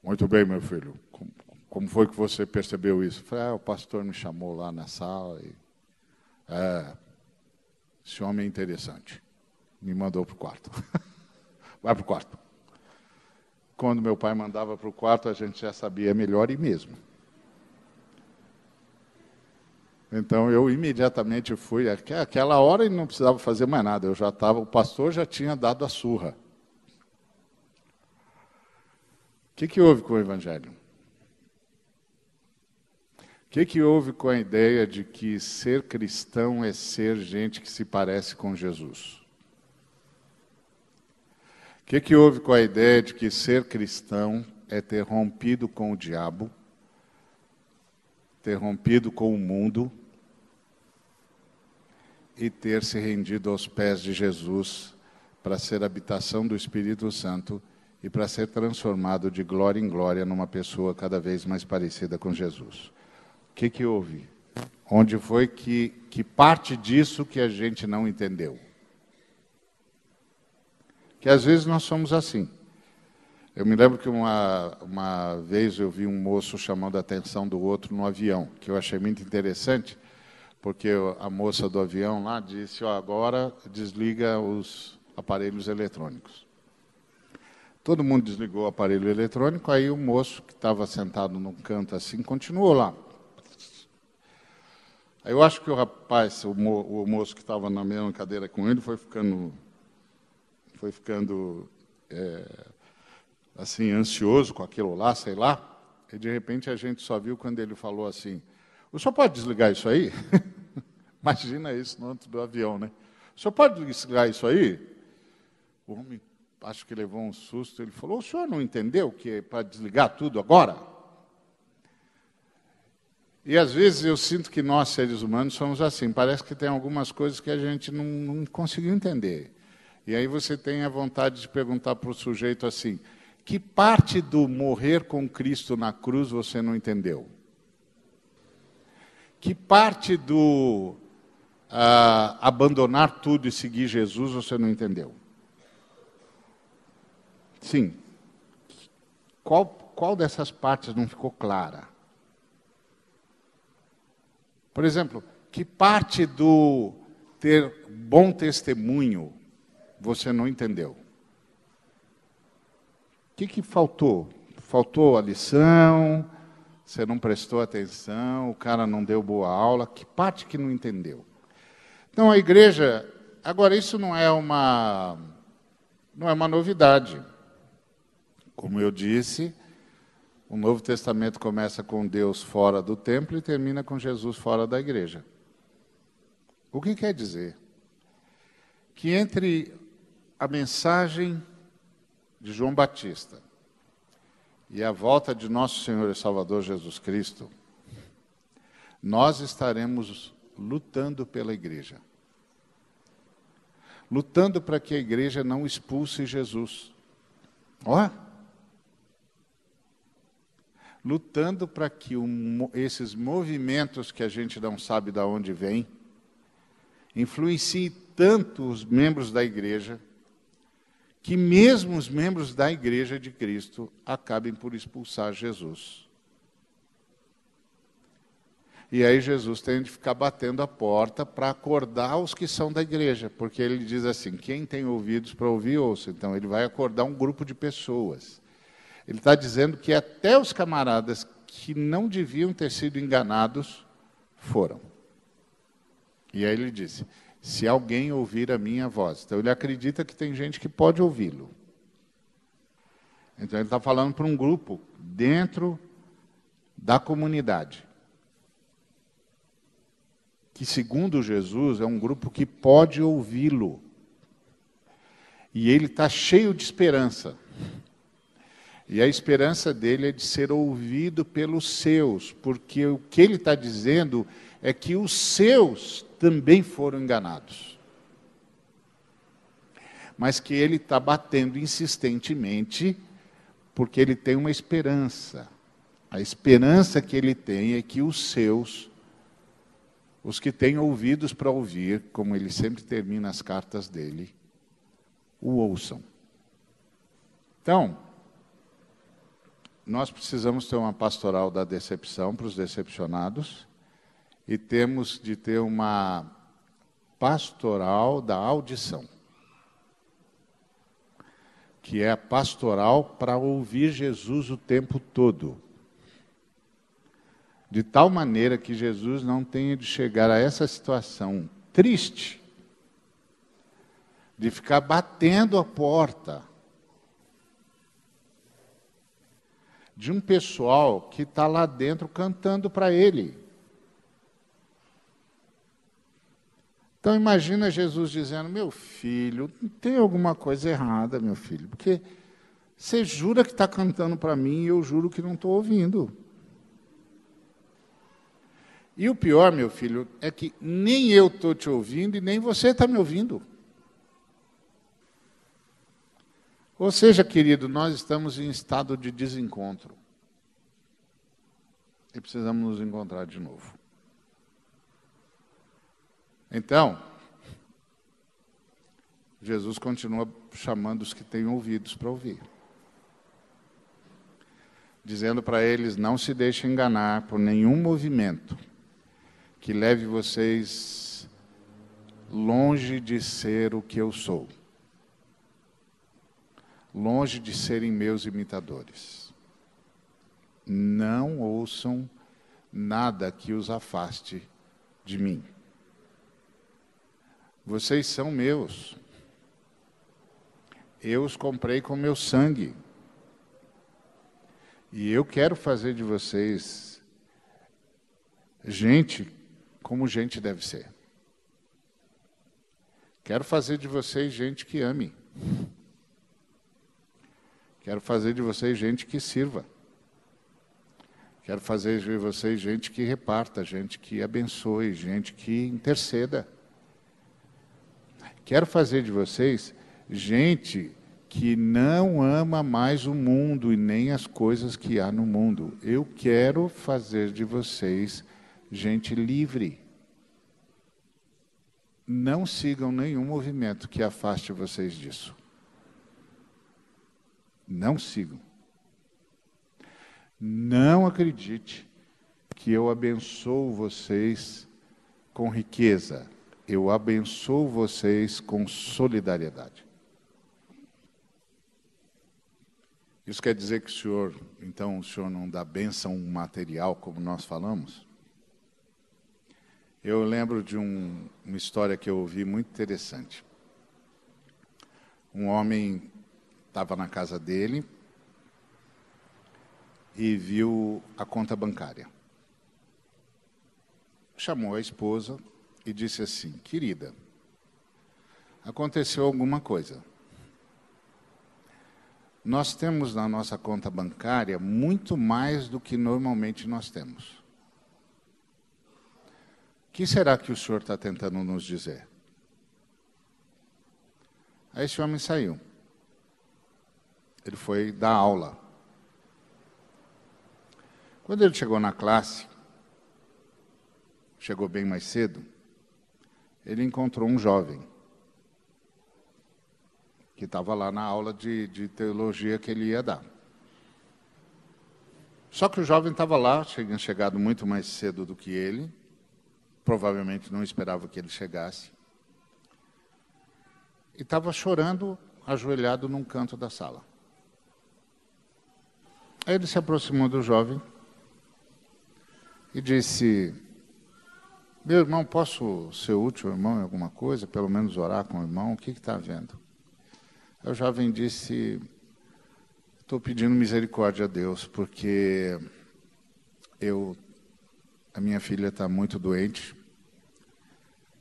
Speaker 1: Muito bem, meu filho. Como, como foi que você percebeu isso? falei, ah, o pastor me chamou lá na sala e. É, esse homem é interessante. Me mandou para o quarto. Vai para o quarto. Quando meu pai mandava para o quarto, a gente já sabia melhor e mesmo. Então eu imediatamente fui. Aquela hora ele não precisava fazer mais nada. Eu já estava, o pastor já tinha dado a surra. O que, que houve com o Evangelho? O que, que houve com a ideia de que ser cristão é ser gente que se parece com Jesus? Que, que houve com a ideia de que ser cristão é ter rompido com o diabo, ter rompido com o mundo e ter se rendido aos pés de Jesus para ser habitação do Espírito Santo e para ser transformado de glória em glória numa pessoa cada vez mais parecida com Jesus. O que, que houve? Onde foi que, que parte disso que a gente não entendeu? Que às vezes nós somos assim. Eu me lembro que uma, uma vez eu vi um moço chamando a atenção do outro no avião, que eu achei muito interessante, porque a moça do avião lá disse: oh, agora desliga os aparelhos eletrônicos. Todo mundo desligou o aparelho eletrônico, aí o moço que estava sentado num canto assim continuou lá. Aí eu acho que o rapaz, o, mo, o moço que estava na mesma cadeira com ele, foi ficando, foi ficando é, assim ansioso com aquilo lá, sei lá. E de repente a gente só viu quando ele falou assim: "O senhor pode desligar isso aí?" Imagina isso no do avião, né? O senhor pode desligar isso aí? O homem acho que levou um susto. Ele falou: O senhor não entendeu que é para desligar tudo agora? E às vezes eu sinto que nós, seres humanos, somos assim. Parece que tem algumas coisas que a gente não, não conseguiu entender. E aí você tem a vontade de perguntar para o sujeito assim: que parte do morrer com Cristo na cruz você não entendeu? Que parte do uh, abandonar tudo e seguir Jesus você não entendeu? Sim. Qual, qual dessas partes não ficou clara? Por exemplo, que parte do ter bom testemunho você não entendeu? O que, que faltou? Faltou a lição? Você não prestou atenção? O cara não deu boa aula? Que parte que não entendeu? Então a igreja, agora isso não é uma não é uma novidade. Como eu disse, o Novo Testamento começa com Deus fora do templo e termina com Jesus fora da igreja. O que quer dizer? Que entre a mensagem de João Batista e a volta de nosso Senhor e Salvador Jesus Cristo, nós estaremos lutando pela igreja. Lutando para que a igreja não expulse Jesus. Ó, lutando para que o, esses movimentos que a gente não sabe de onde vem influenciem tanto os membros da igreja que mesmo os membros da igreja de Cristo acabem por expulsar Jesus. E aí Jesus tem de ficar batendo a porta para acordar os que são da igreja, porque ele diz assim: quem tem ouvidos para ouvir, ouça. Então ele vai acordar um grupo de pessoas. Ele está dizendo que até os camaradas que não deviam ter sido enganados foram. E aí ele disse: se alguém ouvir a minha voz. Então ele acredita que tem gente que pode ouvi-lo. Então ele está falando para um grupo dentro da comunidade. Que, segundo Jesus, é um grupo que pode ouvi-lo. E ele está cheio de esperança. E a esperança dele é de ser ouvido pelos seus, porque o que ele está dizendo é que os seus também foram enganados. Mas que ele está batendo insistentemente, porque ele tem uma esperança. A esperança que ele tem é que os seus, os que têm ouvidos para ouvir, como ele sempre termina as cartas dele, o ouçam. Então, nós precisamos ter uma pastoral da decepção para os decepcionados e temos de ter uma pastoral da audição, que é a pastoral para ouvir Jesus o tempo todo. De tal maneira que Jesus não tenha de chegar a essa situação triste, de ficar batendo a porta de um pessoal que está lá dentro cantando para ele. Então imagina Jesus dizendo: Meu filho, tem alguma coisa errada, meu filho, porque você jura que está cantando para mim e eu juro que não estou ouvindo. E o pior, meu filho, é que nem eu estou te ouvindo e nem você está me ouvindo. Ou seja, querido, nós estamos em estado de desencontro. E precisamos nos encontrar de novo. Então, Jesus continua chamando os que têm ouvidos para ouvir. Dizendo para eles: não se deixem enganar por nenhum movimento que leve vocês longe de ser o que eu sou longe de serem meus imitadores. Não ouçam nada que os afaste de mim. Vocês são meus. Eu os comprei com meu sangue. E eu quero fazer de vocês gente como gente deve ser. Quero fazer de vocês gente que ame. Quero fazer de vocês gente que sirva. Quero fazer de vocês gente que reparta, gente que abençoe, gente que interceda. Quero fazer de vocês gente que não ama mais o mundo e nem as coisas que há no mundo. Eu quero fazer de vocês gente livre. Não sigam nenhum movimento que afaste vocês disso. Não sigam. Não acredite que eu abençoo vocês com riqueza. Eu abençoo vocês com solidariedade. Isso quer dizer que o senhor, então, o senhor não dá bênção material, como nós falamos? Eu lembro de um, uma história que eu ouvi muito interessante. Um homem estava na casa dele e viu a conta bancária. Chamou a esposa e disse assim: Querida, aconteceu alguma coisa. Nós temos na nossa conta bancária muito mais do que normalmente nós temos. O que será que o senhor está tentando nos dizer? Aí esse homem saiu ele foi dar aula. Quando ele chegou na classe, chegou bem mais cedo, ele encontrou um jovem que estava lá na aula de, de teologia que ele ia dar. Só que o jovem estava lá, tinha chegado muito mais cedo do que ele, provavelmente não esperava que ele chegasse, e estava chorando, ajoelhado num canto da sala. Aí ele se aproximou do jovem e disse: Meu irmão, posso ser útil, irmão, em alguma coisa? Pelo menos orar com o irmão? O que está vendo? Aí o jovem disse: Estou pedindo misericórdia a Deus, porque eu, a minha filha está muito doente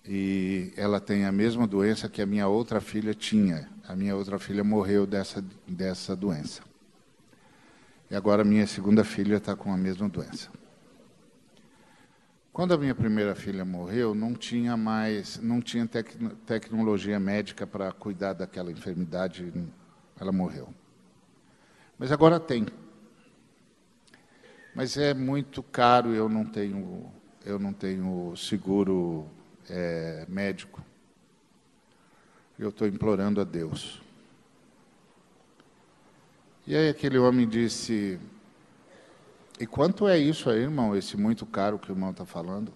Speaker 1: e ela tem a mesma doença que a minha outra filha tinha. a minha outra filha morreu dessa, dessa doença. E agora minha segunda filha está com a mesma doença. Quando a minha primeira filha morreu, não tinha mais, não tinha tec tecnologia médica para cuidar daquela enfermidade, ela morreu. Mas agora tem. Mas é muito caro, eu não tenho, eu não tenho seguro é, médico. Eu estou implorando a Deus. E aí aquele homem disse: e quanto é isso aí, irmão, esse muito caro que o irmão está falando?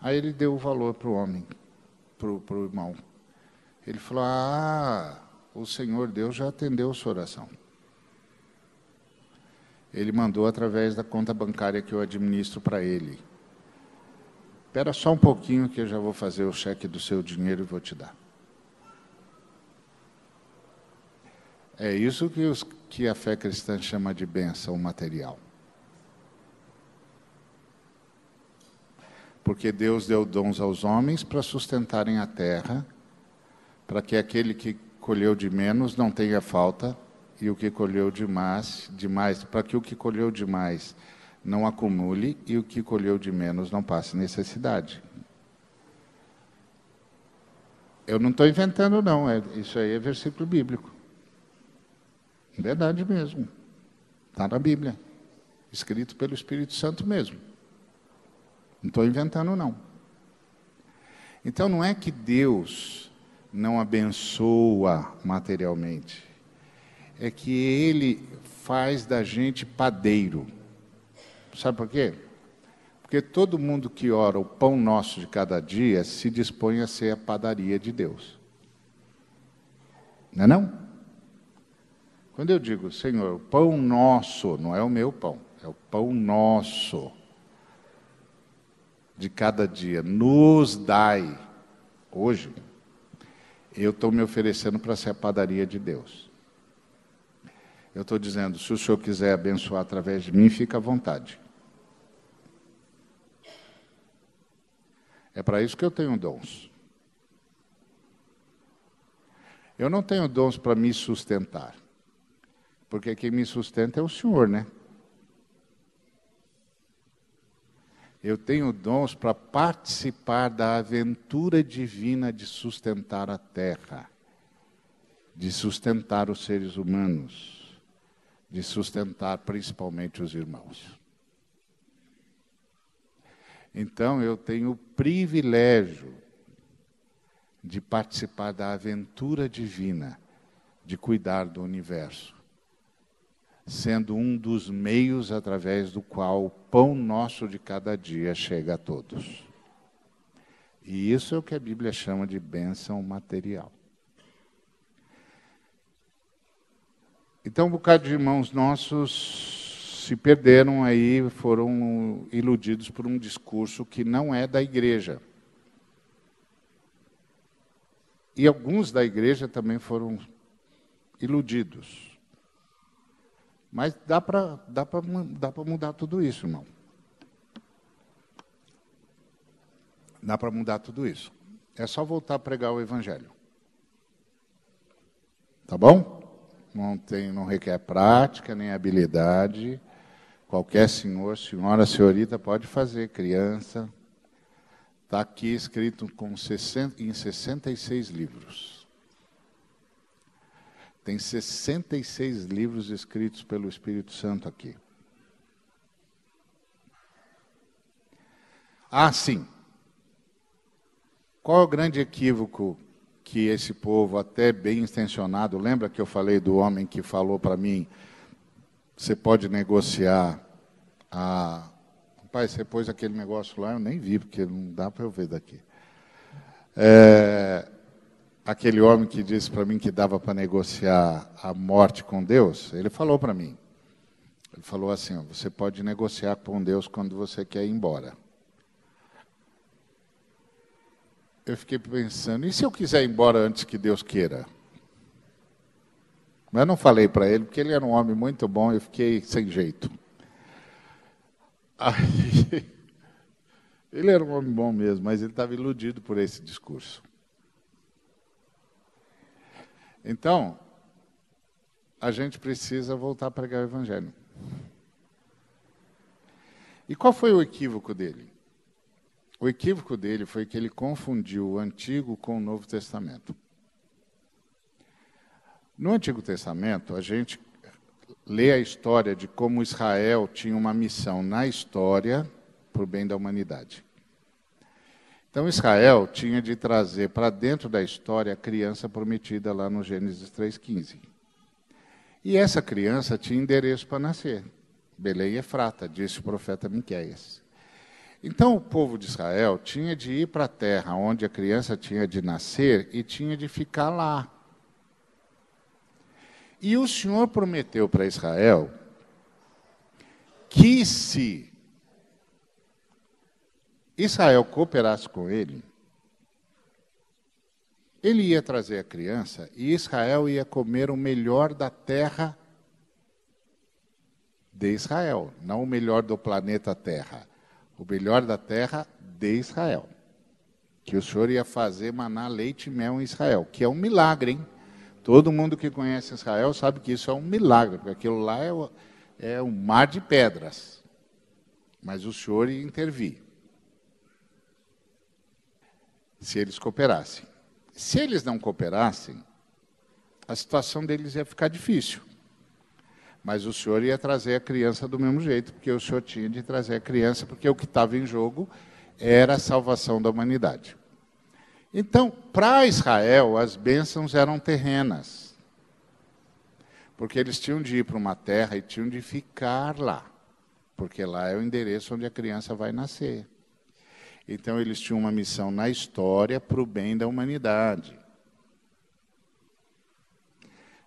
Speaker 1: Aí ele deu o valor para o homem, para o irmão. Ele falou: Ah, o Senhor Deus já atendeu a sua oração. Ele mandou através da conta bancária que eu administro para ele. Espera só um pouquinho que eu já vou fazer o cheque do seu dinheiro e vou te dar. É isso que, os, que a fé cristã chama de benção material. Porque Deus deu dons aos homens para sustentarem a terra, para que aquele que colheu de menos não tenha falta, e o que colheu demais, demais para que o que colheu demais não acumule e o que colheu de menos não passe necessidade. Eu não estou inventando, não, é, isso aí é versículo bíblico. Verdade mesmo. Está na Bíblia. Escrito pelo Espírito Santo mesmo. Não estou inventando, não. Então não é que Deus não abençoa materialmente. É que Ele faz da gente padeiro. Sabe por quê? Porque todo mundo que ora o pão nosso de cada dia se dispõe a ser a padaria de Deus. Não é não? Quando eu digo, Senhor, o pão nosso, não é o meu pão, é o pão nosso de cada dia, nos dai hoje, eu estou me oferecendo para ser a padaria de Deus. Eu estou dizendo, se o Senhor quiser abençoar através de mim, fica à vontade. É para isso que eu tenho dons. Eu não tenho dons para me sustentar. Porque quem me sustenta é o Senhor, né? Eu tenho dons para participar da aventura divina de sustentar a terra, de sustentar os seres humanos, de sustentar principalmente os irmãos. Então eu tenho o privilégio de participar da aventura divina de cuidar do universo sendo um dos meios através do qual o pão nosso de cada dia chega a todos. E isso é o que a Bíblia chama de bênção material. Então, um bocado de irmãos nossos se perderam aí, foram iludidos por um discurso que não é da igreja. E alguns da igreja também foram iludidos. Mas dá para dá dá mudar tudo isso, irmão. Dá para mudar tudo isso. É só voltar a pregar o Evangelho. Tá bom? Não, tem, não requer prática nem habilidade. Qualquer senhor, senhora, senhorita pode fazer, criança. Está aqui escrito com 60, em 66 livros. Tem 66 livros escritos pelo Espírito Santo aqui. Ah, sim. Qual é o grande equívoco que esse povo, até bem intencionado, lembra que eu falei do homem que falou para mim: você pode negociar a. Pai, você pôs aquele negócio lá, eu nem vi, porque não dá para eu ver daqui. É, aquele homem que disse para mim que dava para negociar a morte com Deus, ele falou para mim. Ele falou assim: você pode negociar com Deus quando você quer ir embora. Eu fiquei pensando, e se eu quiser ir embora antes que Deus queira? Mas eu não falei para ele, porque ele era um homem muito bom, eu fiquei sem jeito. Aí, ele era um homem bom mesmo, mas ele estava iludido por esse discurso. Então, a gente precisa voltar a pregar o Evangelho. E qual foi o equívoco dele? O equívoco dele foi que ele confundiu o Antigo com o Novo Testamento. No Antigo Testamento, a gente lê a história de como Israel tinha uma missão na história para o bem da humanidade. Então, Israel tinha de trazer para dentro da história a criança prometida lá no Gênesis 3,15. E essa criança tinha endereço para nascer. Belém Efrata, disse o profeta Miqueias. Então o povo de Israel tinha de ir para a terra onde a criança tinha de nascer e tinha de ficar lá. E o Senhor prometeu para Israel que se Israel cooperasse com ele, ele ia trazer a criança e Israel ia comer o melhor da terra de Israel, não o melhor do planeta Terra o melhor da terra de Israel. Que o Senhor ia fazer maná leite e mel em Israel, que é um milagre, hein? Todo mundo que conhece Israel sabe que isso é um milagre, porque aquilo lá é, é um mar de pedras. Mas o Senhor ia intervir. Se eles cooperassem. Se eles não cooperassem, a situação deles ia ficar difícil. Mas o senhor ia trazer a criança do mesmo jeito, porque o senhor tinha de trazer a criança, porque o que estava em jogo era a salvação da humanidade. Então, para Israel, as bênçãos eram terrenas. Porque eles tinham de ir para uma terra e tinham de ficar lá. Porque lá é o endereço onde a criança vai nascer. Então, eles tinham uma missão na história para o bem da humanidade.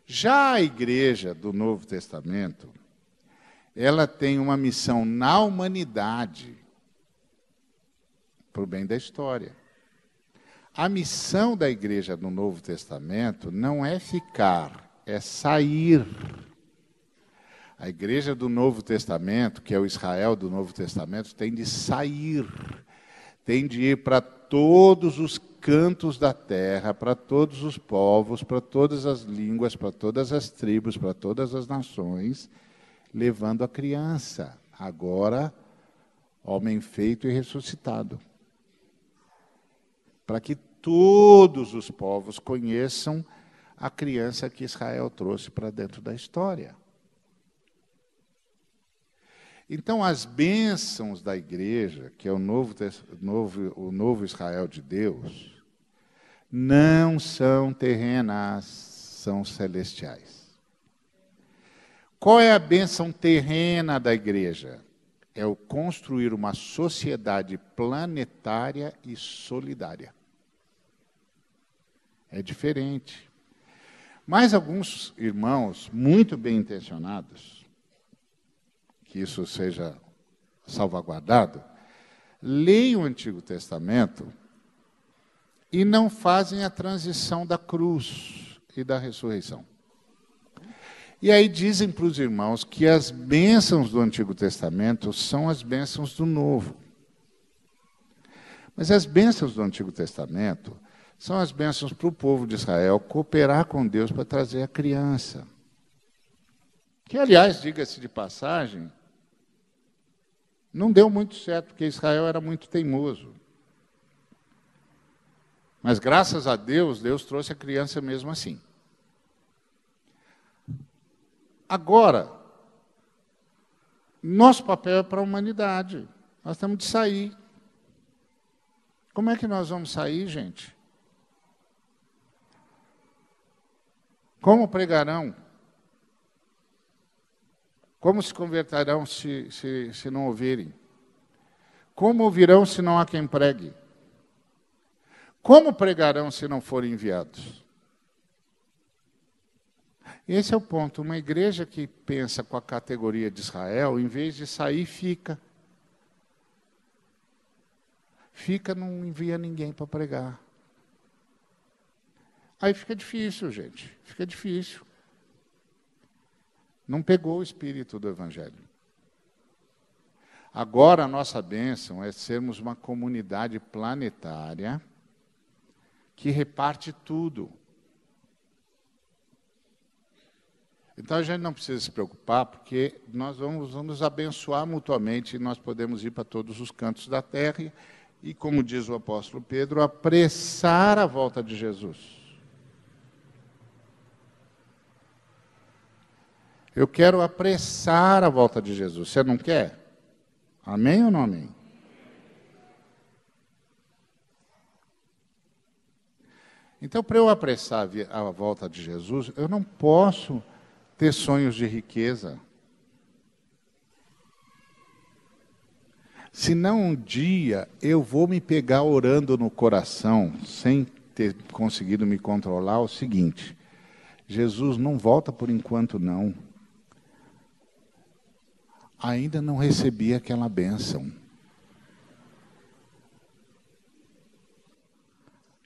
Speaker 1: Já a igreja do Novo Testamento, ela tem uma missão na humanidade para o bem da história. A missão da igreja do Novo Testamento não é ficar, é sair. A igreja do Novo Testamento, que é o Israel do Novo Testamento, tem de sair, tem de ir para todos os cantos da terra, para todos os povos, para todas as línguas, para todas as tribos, para todas as nações, levando a criança, agora homem feito e ressuscitado. Para que todos os povos conheçam a criança que Israel trouxe para dentro da história. Então, as bênçãos da igreja, que é o novo, novo, o novo Israel de Deus, não são terrenas, são celestiais. Qual é a bênção terrena da igreja? É o construir uma sociedade planetária e solidária. É diferente. Mas alguns irmãos, muito bem intencionados, que isso seja salvaguardado, leem o Antigo Testamento e não fazem a transição da cruz e da ressurreição. E aí dizem para os irmãos que as bênçãos do Antigo Testamento são as bênçãos do Novo. Mas as bênçãos do Antigo Testamento são as bênçãos para o povo de Israel cooperar com Deus para trazer a criança. Que, aliás, diga-se de passagem, não deu muito certo, porque Israel era muito teimoso. Mas graças a Deus, Deus trouxe a criança mesmo assim. Agora, nosso papel é para a humanidade. Nós temos de sair. Como é que nós vamos sair, gente? Como pregarão? Como se converterão se, se, se não ouvirem? Como ouvirão se não há quem pregue? Como pregarão se não forem enviados? Esse é o ponto. Uma igreja que pensa com a categoria de Israel, em vez de sair, fica. Fica, não envia ninguém para pregar. Aí fica difícil, gente. Fica difícil. Não pegou o espírito do Evangelho. Agora a nossa bênção é sermos uma comunidade planetária que reparte tudo. Então a gente não precisa se preocupar, porque nós vamos, vamos abençoar mutuamente e nós podemos ir para todos os cantos da terra e, como diz o apóstolo Pedro, apressar a volta de Jesus. Eu quero apressar a volta de Jesus. Você não quer? Amém ou não amém? Então, para eu apressar a volta de Jesus, eu não posso ter sonhos de riqueza. Se não um dia eu vou me pegar orando no coração, sem ter conseguido me controlar, o seguinte: Jesus não volta por enquanto, não. Ainda não recebi aquela bênção.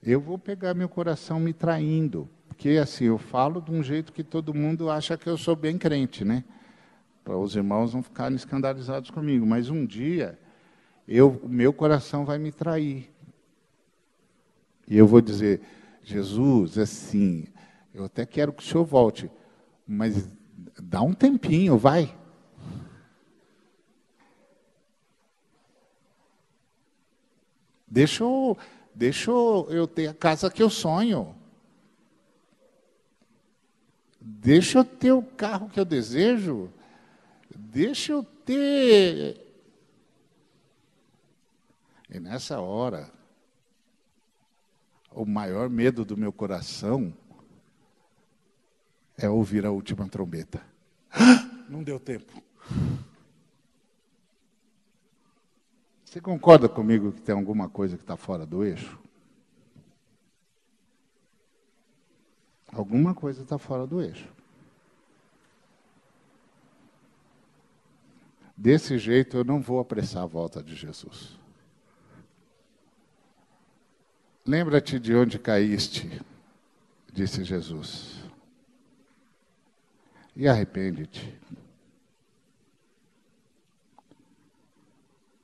Speaker 1: Eu vou pegar meu coração me traindo. Porque assim, eu falo de um jeito que todo mundo acha que eu sou bem crente, né? Para os irmãos não ficarem escandalizados comigo. Mas um dia, eu, meu coração vai me trair. E eu vou dizer, Jesus, assim, eu até quero que o senhor volte, mas dá um tempinho, vai. Deixa eu, deixa eu ter a casa que eu sonho. Deixa eu ter o carro que eu desejo. Deixa eu ter. E nessa hora, o maior medo do meu coração é ouvir a última trombeta. Não deu tempo. Você concorda comigo que tem alguma coisa que está fora do eixo? Alguma coisa está fora do eixo. Desse jeito eu não vou apressar a volta de Jesus. Lembra-te de onde caíste, disse Jesus, e arrepende-te.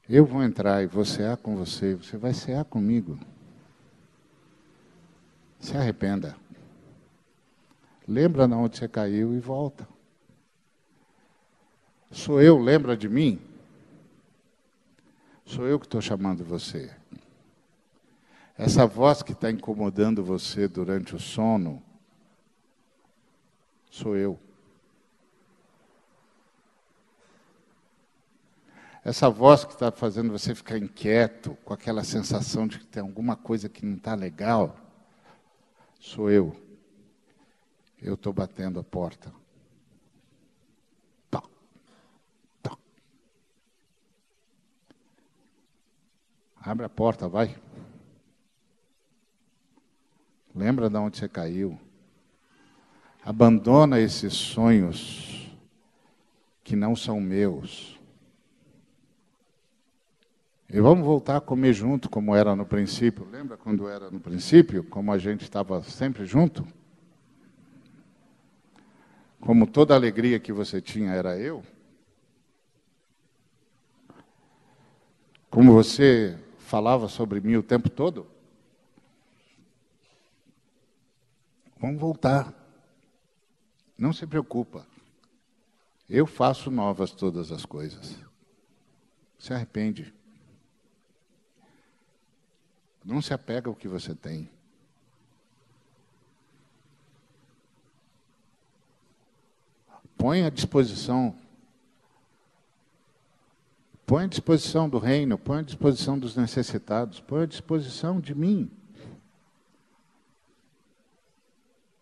Speaker 1: Eu vou entrar e vou cear com você, você vai cear comigo. Se arrependa. Lembra de onde você caiu e volta. Sou eu, lembra de mim? Sou eu que estou chamando você. Essa voz que está incomodando você durante o sono, sou eu. Essa voz que está fazendo você ficar inquieto, com aquela sensação de que tem alguma coisa que não está legal, sou eu eu estou batendo a porta. Tá. Tá. Abre a porta, vai. Lembra de onde você caiu. Abandona esses sonhos que não são meus. E vamos voltar a comer junto, como era no princípio. Lembra quando era no princípio, como a gente estava sempre junto? como toda alegria que você tinha era eu? Como você falava sobre mim o tempo todo? Vamos voltar. Não se preocupa. Eu faço novas todas as coisas. Se arrepende. Não se apega ao que você tem. põe à disposição. Põe à disposição do reino, põe à disposição dos necessitados, põe à disposição de mim.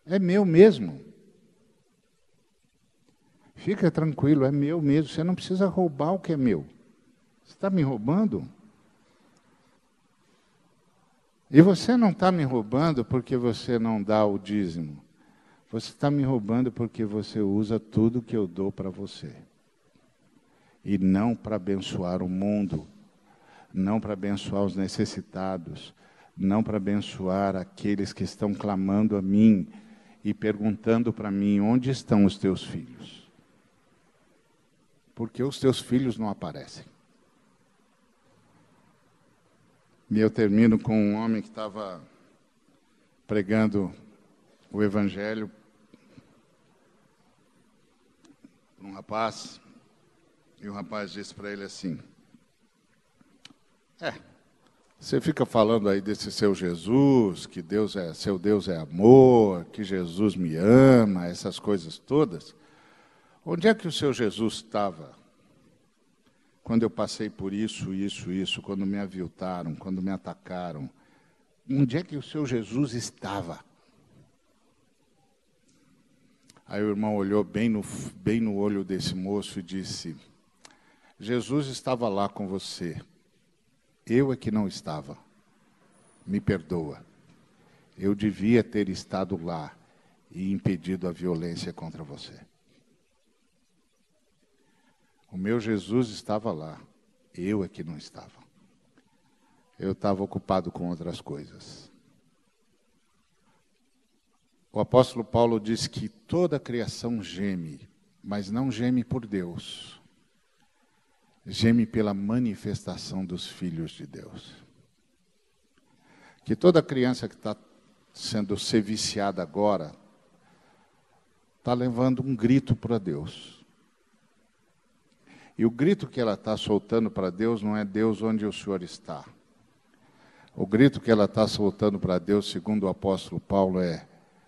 Speaker 1: É meu mesmo. Fica tranquilo, é meu mesmo. Você não precisa roubar o que é meu. Você está me roubando? E você não está me roubando porque você não dá o dízimo. Você está me roubando porque você usa tudo que eu dou para você. E não para abençoar o mundo, não para abençoar os necessitados, não para abençoar aqueles que estão clamando a mim e perguntando para mim: onde estão os teus filhos? Porque os teus filhos não aparecem. E eu termino com um homem que estava pregando o Evangelho para um rapaz, e o rapaz disse para ele assim: É, você fica falando aí desse seu Jesus, que Deus é, seu Deus é amor, que Jesus me ama, essas coisas todas. Onde é que o seu Jesus estava quando eu passei por isso, isso, isso, quando me aviltaram, quando me atacaram? Onde é que o seu Jesus estava? Aí o irmão olhou bem no, bem no olho desse moço e disse: Jesus estava lá com você. Eu é que não estava. Me perdoa. Eu devia ter estado lá e impedido a violência contra você. O meu Jesus estava lá. Eu é que não estava. Eu estava ocupado com outras coisas. O apóstolo Paulo diz que toda a criação geme, mas não geme por Deus. Geme pela manifestação dos filhos de Deus. Que toda criança que está sendo ser viciada agora está levando um grito para Deus. E o grito que ela está soltando para Deus não é Deus onde o Senhor está. O grito que ela está soltando para Deus, segundo o apóstolo Paulo, é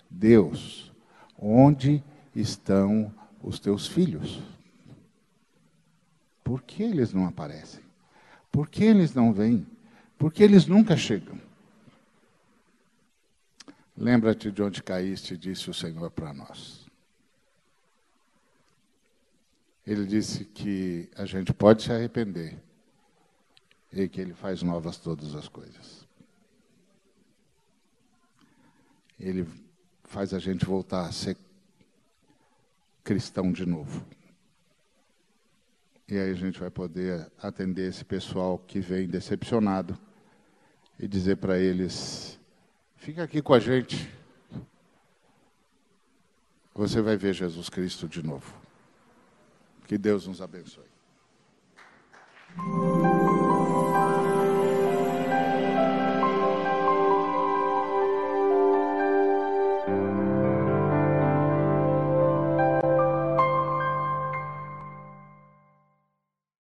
Speaker 1: Deus, onde estão os teus filhos? Por que eles não aparecem? Por que eles não vêm? Por que eles nunca chegam? Lembra-te de onde caíste, disse o Senhor para nós. Ele disse que a gente pode se arrepender e que Ele faz novas todas as coisas. Ele faz a gente voltar a ser cristão de novo. E aí a gente vai poder atender esse pessoal que vem decepcionado e dizer para eles: fica aqui com a gente. Você vai ver Jesus Cristo de novo. Que Deus nos abençoe.